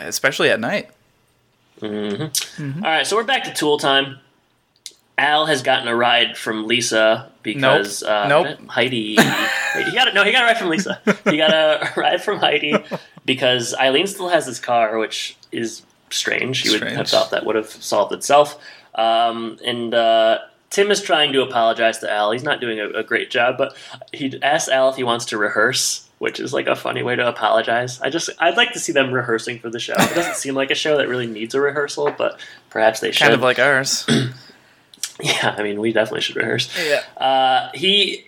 especially at night. Mm-hmm. Mm-hmm. All right, so we're back to Tool time. Al has gotten a ride from Lisa because Nope. uh, Nope. Heidi. he got a, no, he got a ride from Lisa. He got a ride from Heidi because Eileen still has his car, which is strange. You would have thought that would have solved itself. Um, and uh, Tim is trying to apologize to Al. He's not doing a, a great job, but he asks Al if he wants to rehearse. Which is like a funny way to apologize. I just I'd like to see them rehearsing for the show. It doesn't seem like a show that really needs a rehearsal, but perhaps they should. Kind of like ours. Yeah, I mean, we definitely should rehearse. yeah. Uh, he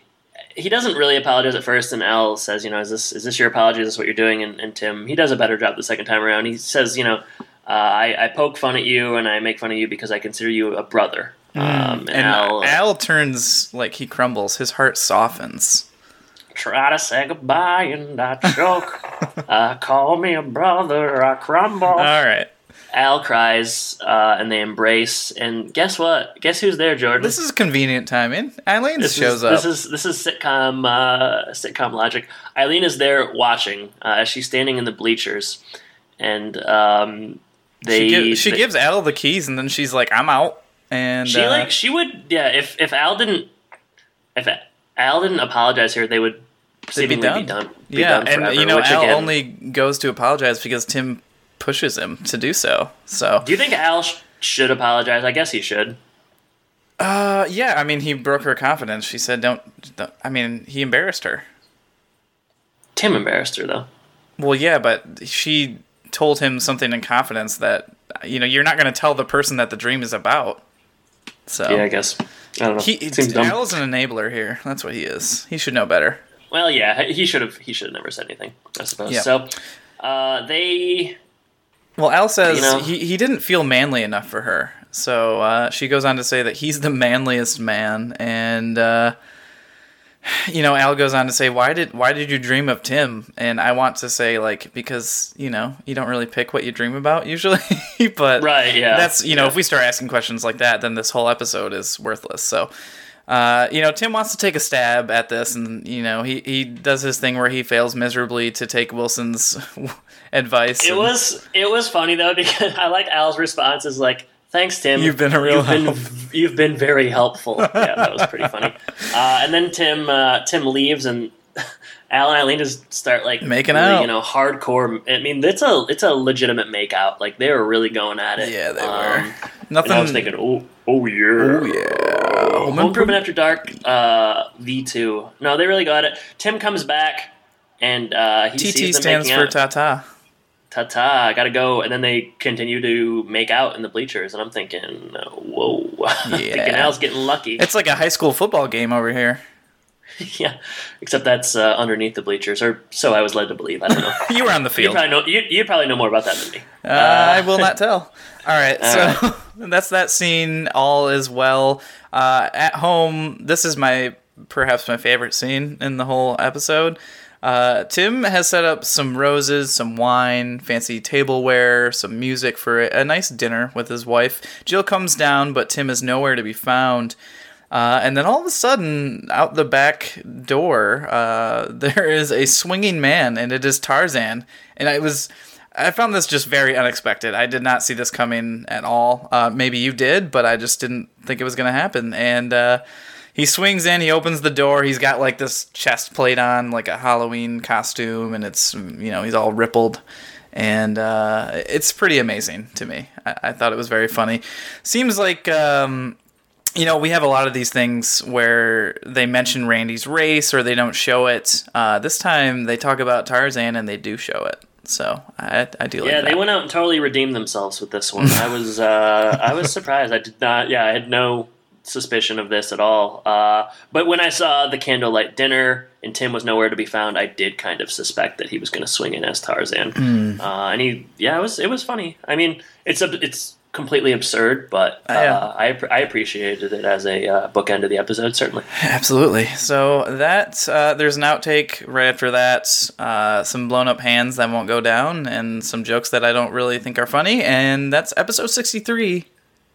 he doesn't really apologize at first, and Al says, you know, is this is this your apology? Is this what you're doing? And, and Tim, he does a better job the second time around. He says, you know, uh, I, I poke fun at you and I make fun of you because I consider you a brother. Um, and, Mm. And Al, Al, turns like he crumbles. His heart softens. try to say goodbye and I choke. uh, call me a brother, I crumble. All right. Al cries, uh, and they embrace. And guess what? Guess who's there, Jordan? This is convenient timing. Eileen this shows is, up. This is this is sitcom uh, sitcom logic. Eileen is there watching uh, as she's standing in the bleachers, and um, they she, give, she they- gives Al the keys, and then she's like, "I'm out." And she uh, like she would yeah if if Al didn't if Al didn't apologize here they would they'd be done. be done. be yeah, done and you know, Al again- only goes to apologize because Tim pushes him to do so. So, Do you think Al sh- should apologize? I guess he should. uh, yeah, I mean, he broke her confidence. She said, "Don't." don't I mean, he embarrassed her. Tim embarrassed her though. Well, yeah, but she told him something in confidence that you know you're not going to tell the person that the dream is about. So Yeah, I guess. I don't know. he It seems dumb. Al is an enabler here. That's what he is. He should know better. Well, yeah, he should have. He should have never said anything. I suppose. Yeah. So, uh, they Well, Al says You know- he, he didn't feel manly enough for her. So uh, she goes on to say that he's the manliest man, and uh, you know, Al goes on to say, "Why did why did you dream of Tim?" And I want to say like because you know you don't really pick what you dream about usually, but Right, yeah. that's you know Yeah. if we start asking questions like that, then this whole episode is worthless. So. Uh, you know, Tim wants to take a stab at this, and you know, he, he does his thing where he fails miserably to take Wilson's advice. It and- was it was funny though because I like Al's response is like, "Thanks, Tim. You've been a real you've been, you've been very helpful." Yeah, that was pretty funny. Uh, and then Tim uh, Tim leaves and. Al and Eileen just start like Making really, out. you know, hardcore. I mean, it's a it's a legitimate make out. Like they were really going at it. Yeah, they Um, were. Nothing. I was thinking, oh, oh yeah, oh yeah. Home Improvement After Dark, uh, V two. No, they really got it. Tim comes back, and uh, he TT sees them stands making for out. Tata. ta ta, I gotta go. And then they continue to make out in the bleachers, and I'm thinking, whoa, thinking Yeah. Al's getting lucky. It's like a high school football game over here. yeah, except that's uh, underneath the bleachers, or so I was led to believe. I don't know. You were on the you field. probably know. You you probably know more about that than me. Uh, I will not tell. All right, All so that's that scene. All is well. Uh, at home, this is my perhaps my favorite scene in the whole episode. Uh, Tim has set up some roses, some wine, fancy tableware, some music for a, a nice dinner with his wife. Jill comes down, but Tim is nowhere to be found. Uh, and then all of a sudden, out the back door, uh, there is a swinging man, and it is Tarzan. And I was, I found this just very unexpected. I did not see this coming at all. Uh, maybe you did, but I just didn't think it was going to happen. And uh, he swings in, he opens the door. He's got like this chest plate on, like a Halloween costume, and it's you know he's all rippled. And uh, it's pretty amazing to me. I, I thought it was very funny. Seems like um, you know, we have a lot of these things where they mention Randy's race or they don't show it. Uh, this time they talk about Tarzan and they do show it. So I, I do like that. Yeah, that. they went out and totally redeemed themselves with this one. I was uh, I was surprised. I did not. Yeah, I had no suspicion of this at all. Uh, but when I saw the candlelight dinner and Tim was nowhere to be found, I did kind of suspect that he was going to swing in as Tarzan. Uh, and he, yeah, it was it was funny. I mean, it's a, it's completely absurd, but uh, yeah. I I appreciated it as a uh, bookend of the episode. Certainly. Absolutely. So that uh, there's an outtake right after that. Uh, some blown up hands that won't go down, and some jokes that I don't really think are funny. And that's episode 63.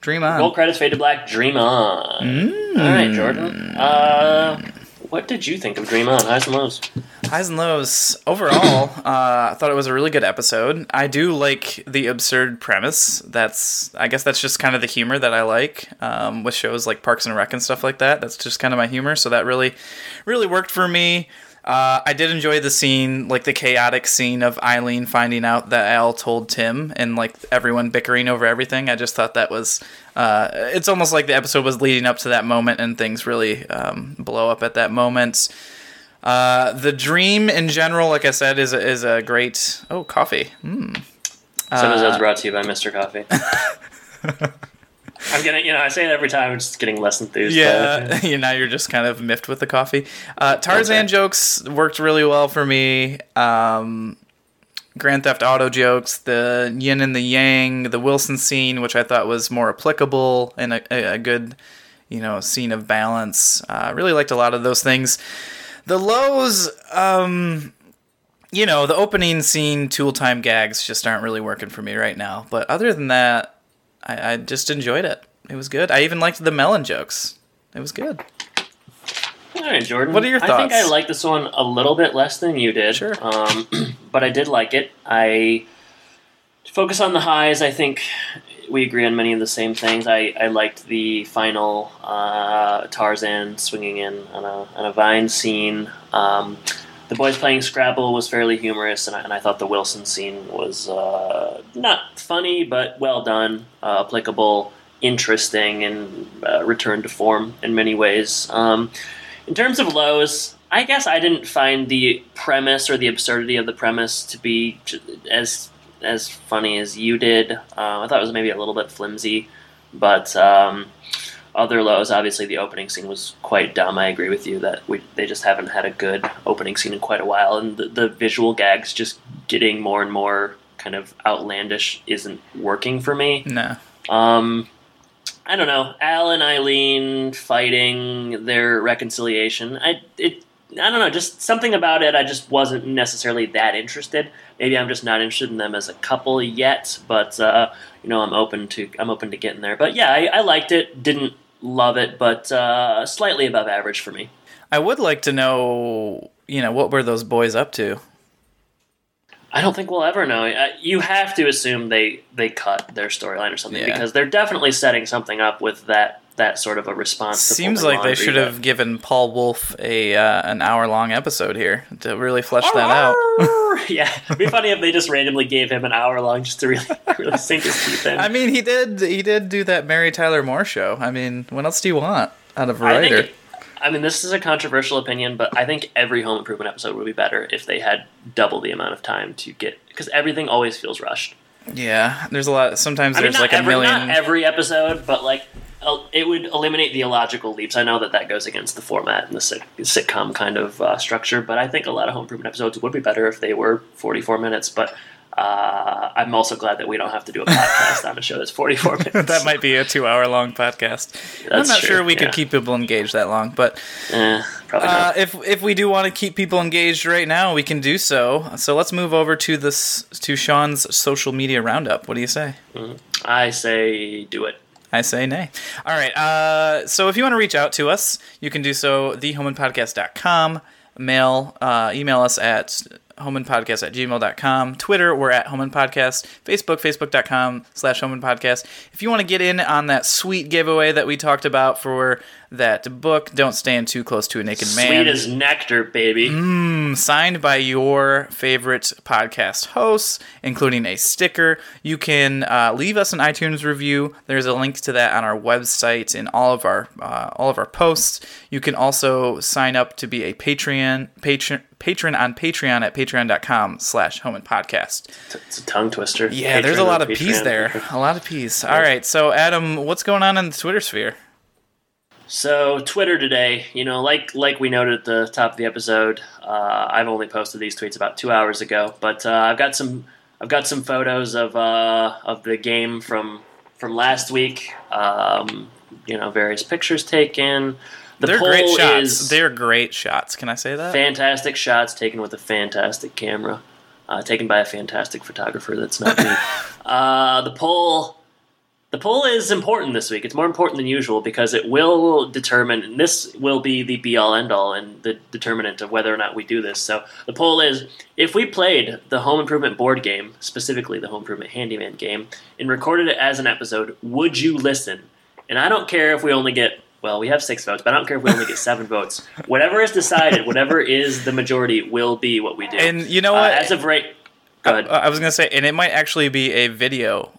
Dream on. Roll credits, fade to black. Dream on. Mm. All right, Jordan. What did you think of Dream On? Highs and lows. Highs and lows. Overall, uh, I thought it was a really good episode. I do like the absurd premise. That's, I guess, that's just kind of the humor that I like um, with shows like Parks and Rec and stuff like that. That's just kind of my humor. So that really, really worked for me. Uh, I did enjoy the scene, like the chaotic scene of Eileen finding out that Al told Tim, and like everyone bickering over everything. I just thought that was, uh, it's almost like the episode was leading up to that moment, and things really um, blow up at that moment. Uh, the dream in general, like I said, is a, is a great. Oh, coffee. Mm. Some of those brought to you by Mr. Coffee. I'm getting, you know, I say it every time. I'm just getting less enthused. Yeah, you now you're just kind of miffed with the coffee. Uh, Tarzan Okay. jokes worked really well for me. Um, Grand Theft Auto jokes, the yin and the yang, the Wilson scene, which I thought was more applicable and a, a, good, you know, scene of balance. Uh, really liked a lot of those things. The lows, um, you know, the opening scene, tool time gags just aren't really working for me right now. But other than that, I, I just enjoyed it. It was good. I even liked the melon jokes. It was good. All right, Jordan. What are your thoughts? I think I thoughts? like this one a little bit less than you did. Sure. Um, but I did like it. I to focus on the highs. I think we agree on many of the same things. I, I liked the final uh, Tarzan swinging in on a, on a vine scene. Um, the boys playing Scrabble was fairly humorous, and I, and I thought the Wilson scene was uh, not funny, but well done, uh, applicable, interesting, and uh, returned to form in many ways. Um, in terms of lows, I guess I didn't find the premise or the absurdity of the premise to be as as funny as you did. Uh, I thought it was maybe a little bit flimsy, but um, other lows, obviously, the opening scene was quite dumb. I agree with you that we they just haven't had a good opening scene in quite a while, and the, the visual gags just getting more and more kind of outlandish isn't working for me. No. Um, I don't know. Al and Eileen fighting their reconciliation. I it. I don't know. Just something about it. I just wasn't necessarily that interested. Maybe I'm just not interested in them as a couple yet. But uh, you know, I'm open to I'm open to getting there. But yeah, I, I liked it. Didn't love it, but uh, slightly above average for me. I would like to know, you know, what were those boys up to? I don't think we'll ever know. You have to assume they they cut their storyline or something Yeah. because they're definitely setting something up with that that sort of a response. to Seems like they should have given Paul Wolff a uh, an hour long episode here to really flesh that out. yeah, it'd be funny if they just randomly gave him an hour long just to really, really sink his teeth in. I mean, he did he did do that Mary Tyler Moore show. I mean, what else do you want out of a I think writer? I mean, this is a controversial opinion, but I think every Home Improvement episode would be better if they had double the amount of time to get because everything always feels rushed. Yeah, there's a lot. Sometimes I mean, there's like a million. not every episode, but like it would eliminate the illogical leaps. I know that that goes against the format and the sitcom kind of uh, structure, but I think a lot of Home Improvement episodes would be better if they were 44 minutes. But uh, I'm also glad that we don't have to do a podcast on a show that's 44 minutes. that might be a two hour long podcast. I'm not true, sure we yeah. could keep people engaged that long, but Eh, Uh, if if we do want to keep people engaged right now, we can do so. So let's move over to this to Sean's social media roundup. What do you say? I say do it. I say nay. All right. Uh, so if you want to reach out to us, you can do so thehomeandpodcast.com. Mail, uh, email us at homeandpodcast at gmail.com. Twitter, we're at homeandpodcast. Facebook, facebook.com slash homeandpodcast. If you want to get in on that sweet giveaway that we talked about for that book, Don't Stand Too Close to a Naked Man Sweet as nectar, baby. Mm. signed by your favorite podcast hosts, including a sticker. You can uh, leave us an iTunes review. There's a link to that on our website in all of our uh, all of our posts. You can also sign up to be a Patreon patron patron on Patreon at patreon.com slash home and podcast. It's a tongue twister. Yeah, there's a lot of Patreon. peas there. A lot of peas. All right, so Adam, what's going on in the Twitter sphere? So Twitter today, you know, like like we noted at the top of the episode, uh, I've only posted these tweets about two hours ago, but uh, I've got some I've got some photos of uh, of the game from from last week. Um, you know, various pictures taken. The They're great shots. is They're great shots. Can I say that? fantastic shots taken with a fantastic camera, uh, taken by a fantastic photographer. That's not me. uh, the poll, the poll is important this week. It's more important than usual because it will determine. And this will be the be all end all and the determinant of whether or not we do this. So the poll is: if we played the Home Improvement board game, specifically the Home Improvement Handyman game, and recorded it as an episode, would you listen? And I don't care if we only get well, we have six votes, but I don't care if we only get seven votes. Whatever is decided, whatever is the majority, will be what we do. And you know Uh, what? as of right. Uh, I was gonna say, and it might actually be a video,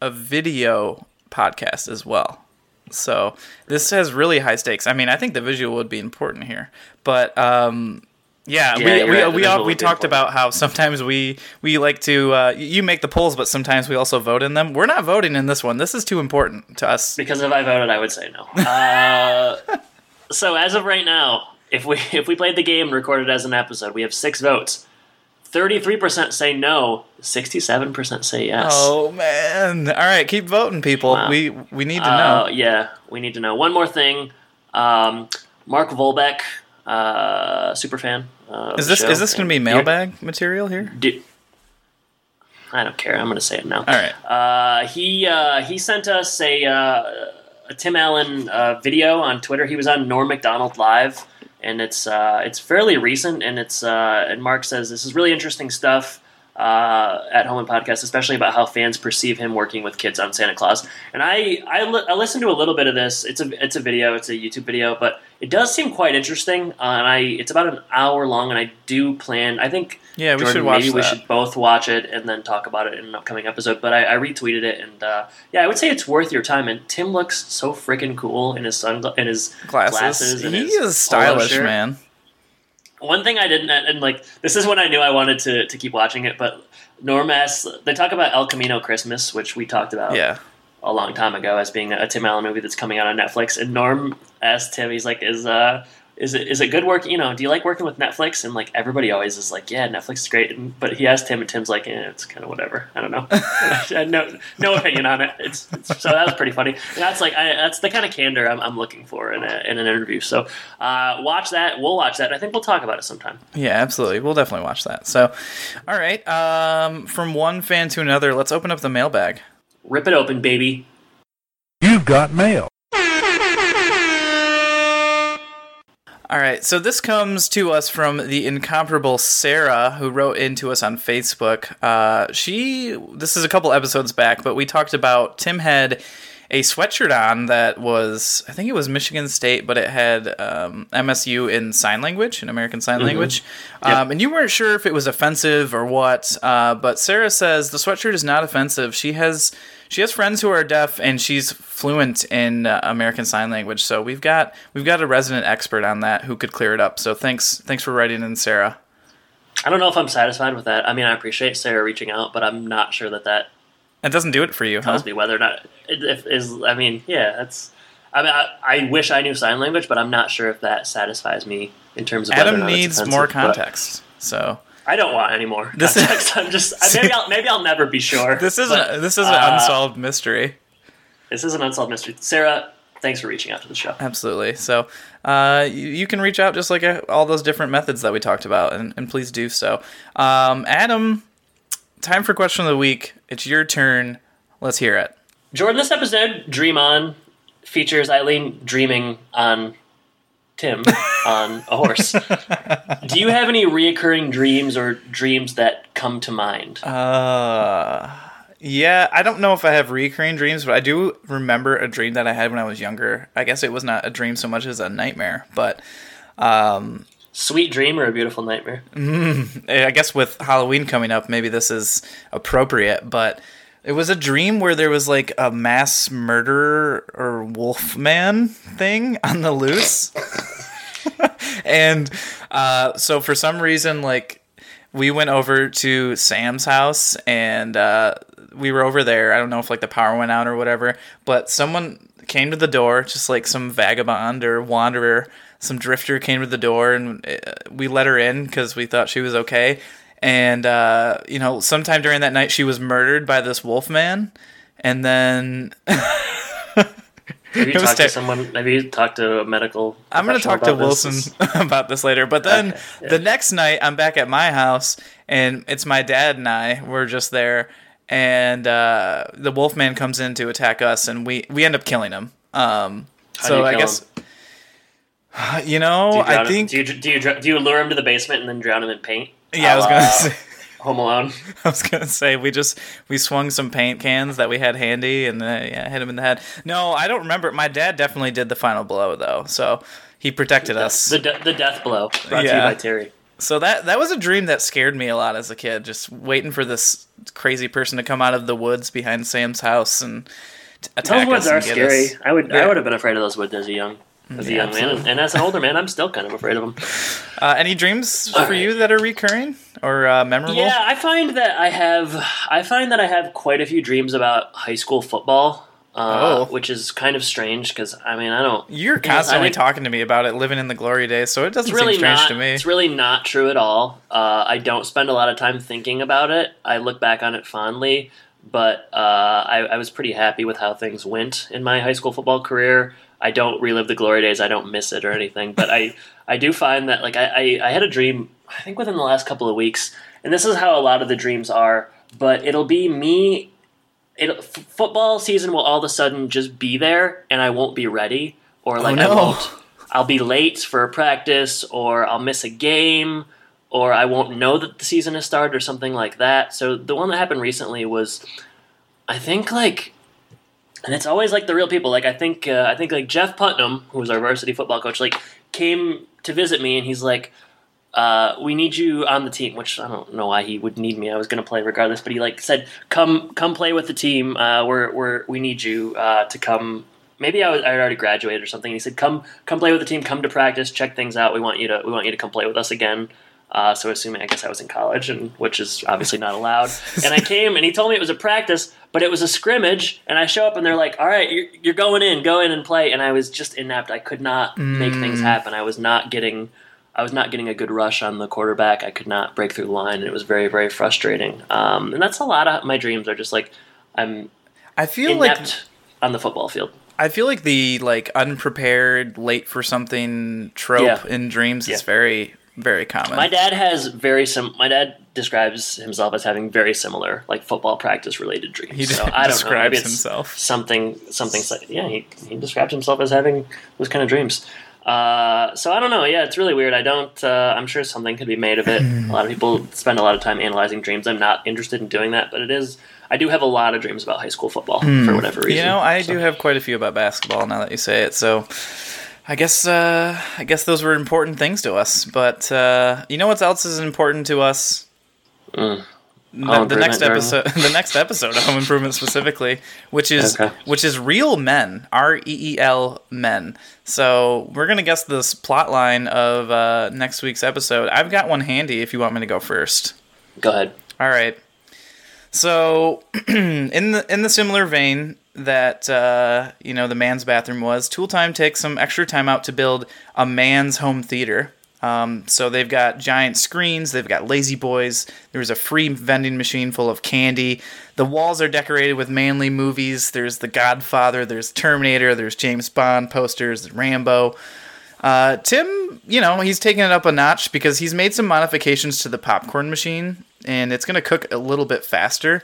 a video podcast as well. So this has really high stakes. I mean, I think the visual would be important here, but um, yeah, Yeah, we we right, we, all, we talked important. about how sometimes we we like to uh, you make the polls, but sometimes we also vote in them. We're not voting in this one. This is too important to us. because if I voted, I would say no. Uh, so as of right now, if we if we played the game and recorded as an episode, we have six votes. Thirty-three percent say no. Sixty-seven percent say yes. Oh man! All right, keep voting, people. Wow. We we need to Uh, know. yeah, we need to know. One more thing. Um, Mark Volbeck, uh, super fan. Uh, Is this is this going to be mailbag material here? do- I don't care. I'm going to say it now. All right. Uh, he uh, he sent us a, uh, a Tim Allen uh, video on Twitter. He was on Norm Macdonald Live, and it's uh, it's fairly recent. And it's uh, and Mark says this is really interesting stuff uh, at Home and Podcast, especially about how fans perceive him working with kids on Santa Claus. And I I, li- I listened to a little bit of this. It's a it's a video. It's a YouTube video, but it does seem quite interesting. Uh, and I it's about an hour long, and I do plan. I think Yeah, we Jordan, should watch maybe we should both watch it and then talk about it in an upcoming episode. But I, I retweeted it, and uh, yeah, I would say it's worth your time. And Tim looks so freaking cool in his sun in his Glasses. glasses and he his is stylish, man. One thing I didn't, and like this is when I knew I wanted to to keep watching it, but. Norm asks, they talk about El Camino Christmas, which we talked about Yeah. a long time ago as being a Tim Allen movie that's coming out on Netflix. And Norm asked Tim, he's like, "Is uh, is it is it good work? You know, do you like working with Netflix?" And like everybody always is like, "Yeah, Netflix is great." And, but he asked Tim, and Tim's like, "Yeah, it's kind of whatever. I don't know. I had no no opinion on it." It's, it's so that was pretty funny. And that's like I, that's the kind of candor I'm, I'm looking for in, a, in an interview. So uh, watch that. We'll watch that. I think we'll talk about it sometime. Yeah, absolutely. We'll definitely watch that. So, all right. Um, from one fan to another, let's open up the mailbag. Rip it open, baby. You've got mail. All right. So this comes to us from the incomparable Sarah, who wrote into us on Facebook. Uh, she. This is a couple episodes back, but we talked about Tim had a sweatshirt on that was, I think it was Michigan State, but it had um, MSU in sign language, in American Sign Language. Um, and you weren't sure if it was offensive or what. Uh, but Sarah says the sweatshirt is not offensive. She has she has friends who are deaf, and she's fluent in uh, American Sign Language. So we've got we've got a resident expert on that who could clear it up. So thanks thanks for writing in, Sarah. I don't know if I'm satisfied with that. I mean, I appreciate Sarah reaching out, but I'm not sure that that That doesn't do it for you, huh? tells me whether or not it, if is. I mean, yeah, that's. I mean, I, I wish I knew sign language, but I'm not sure if that satisfies me in terms of. Adam needs more but context. So I don't want any more This is- I'm just I- maybe I'll maybe I'll never be sure. this is but, a, this is an uh, unsolved mystery. This is an unsolved mystery. Sarah, thanks for reaching out to the show. Absolutely. So uh, you, you can reach out just like uh, all those different methods that we talked about, and, and please do so. Um, Adam, time for question of the week. It's your turn. Let's hear it. Jordan, this episode, Dream On, features Eileen dreaming on Tim on a horse. Do you have any reoccurring dreams or dreams that come to mind? Uh, yeah, I don't know if I have recurring dreams, but I do remember a dream that I had when I was younger. I guess it was not a dream so much as a nightmare, but um, Sweet dream or a beautiful nightmare? I guess with Halloween coming up, maybe this is appropriate, but it was a dream where there was like a mass murderer or wolf man thing on the loose. and uh, so for some reason, like we went over to Sam's house and uh, we were over there. I don't know if like the power went out or whatever, but someone came to the door, just like some vagabond or wanderer, some drifter came to the door, and uh, we let her in because we thought she was okay. And uh, you know, sometime during that night, she was murdered by this wolf man, and then. Have you talked to someone? Have you talked to a medical? I'm going to talk to Wilson this? about this later. But then Okay, yeah. the next night, I'm back at my house, and it's my dad and I. We're just there, and uh, the Wolfman comes in to attack us, and we we end up killing him. Um, so I guess him? you know you I him- think do you do you do you lure him to the basement and then drown him in paint? Yeah I was gonna la say Home Alone. I was gonna say we just we swung some paint cans that we had handy and uh, yeah hit him in the head. No, I don't remember. My dad definitely did the final blow though, so he protected us. The de- the death blow brought to you by Terry. So that that was a dream that scared me a lot as a kid. Just waiting for this crazy person to come out of the woods behind Sam's house and attack Those woods us are get scary. us. I would Yeah. I would have been afraid of those woods as a young as a Yeah, young man, and, and as an older man, I'm still kind of afraid of them. Uh, any dreams for you that are recurring or uh, memorable? Yeah, I find that I have I find that I have quite a few dreams about high school football. Uh, Oh. which is kind of strange because I mean I don't. You're constantly think- talking to me about it, living in the glory days, so it doesn't really seem strange not. to me. It's really not true at all. Uh, I don't spend a lot of time thinking about it. I look back on it fondly, but uh, I, I was pretty happy with how things went in my high school football career. I don't relive the glory days. I don't miss it or anything. But I, I do find that like I, I, I had a dream. I think within the last couple of weeks, and this is how a lot of the dreams are. But it'll be me. It f- football season will all of a sudden just be there, and I won't be ready, or oh, like I no. won't. I'll be late for a practice, or I'll miss a game, or I won't know that the season has started, or something like that. So the one that happened recently was, I think like, and it's always like the real people. Like I think uh, I think like Jeff Putnam, who was our varsity football coach, like came to visit me, and he's like, uh, "We need you on the team." Which I don't know why he would need me. I was going to play regardless, but he like said, "Come, come play with the team. Uh, we're, we're we need you uh, to come." Maybe I was I had already graduated or something. He said, "Come, come play with the team. Come to practice. Check things out. We want you to we want you to come play with us again." Uh, so assuming I guess I was in college, and which is obviously not allowed. And I came, and he told me it was a practice, but it was a scrimmage. And I show up, and they're like, "All right, you're, you're going in, go in and play." And I was just inept. I could not make things happen. I was not getting, I was not getting a good rush on the quarterback. I could not break through the line, and it was very, very frustrating. Um, and that's a lot of my dreams are just like I'm I feel like on the football field. I feel like the like unprepared, late for something trope Yeah. in dreams is very very common. My dad has very sim. My dad describes himself as having very similar, like football practice related dreams. He so I don't know. describes Maybe himself. something something. Yeah, he he describes himself as having those kind of dreams. Uh, so I don't know. Yeah, it's really weird. I don't. Uh, I'm sure something could be made of it. a lot of people spend a lot of time analyzing dreams. I'm not interested in doing that, but it is. I do have a lot of dreams about high school football for whatever reason. You know, I So- do have quite a few about basketball now that you say it. So, I guess uh, I guess those were important things to us. But uh, you know what else is important to us? Mm. The- the next episode, the next episode of Home Improvement specifically, which is Okay. which is real men, R E E L men. So we're gonna guess this plot line of uh, next week's episode. I've got one handy if you want me to go first. Go ahead. All right. So, in the in the similar vein that uh, you know the man's bathroom was, Tool Time takes some extra time out to build a man's home theater. Um, so they've got giant screens, they've got lazy boys. There's a free vending machine full of candy. The walls are decorated with manly movies. There's The Godfather, there's Terminator, there's James Bond posters, Rambo. Uh, Tim, you know, he's taking it up a notch because he's made some modifications to the popcorn machine, and it's going to cook a little bit faster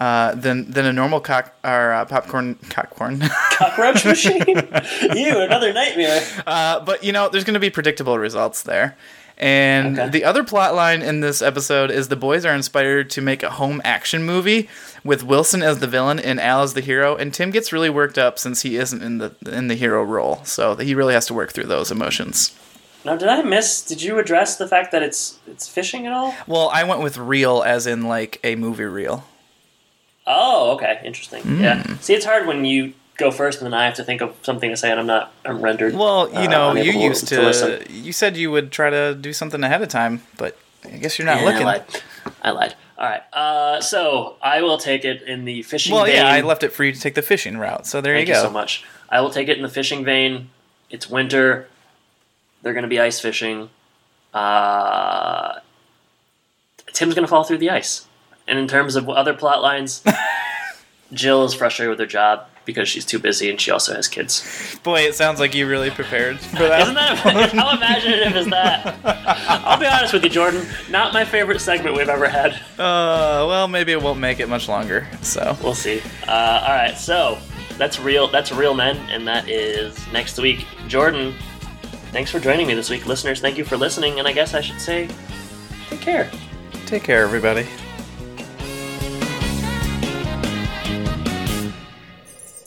uh, than than a normal cock or uh, popcorn cockcorn. Cockroach machine. you another nightmare. uh, but you know, there's going to be predictable results there. And Okay. the other plot line in this episode is the boys are inspired to make a home action movie with Wilson as the villain and Al as the hero. And Tim gets really worked up since he isn't in the in the hero role, so he really has to work through those emotions. Now, did I miss? Did you address the fact that it's it's fishing at all? Well, I went with real as in like a movie reel. Oh, okay, interesting. Hmm. Yeah. See, it's hard when you go first, and then I have to think of something to say, and I'm not. I'm rendered. Well, you uh, know, you used to. listen. you said you would try to do something ahead of time, but I guess you're not Yeah, looking. I lied. I lied. All right. Uh, so I will take it in the fishing. Well, vein. yeah, I left it for you to take the fishing route. So there Thank you you go. so much. I will take it in the fishing vein. It's winter. They're going to be ice fishing. Uh, Tim's going to fall through the ice. And in terms of other plot lines, Jill is frustrated with her job because she's too busy and she also has kids. Boy, it sounds like you really prepared for that. Isn't that how imaginative is that? I'll be honest with you, Jordan. Not my favorite segment we've ever had. Uh, well, maybe it won't make it much longer. So We'll see. Uh, all right, so that's real. That's real men, and that is next week. Jordan, thanks for joining me this week, listeners. Thank you for listening, and I guess I should say, take care. take care, everybody.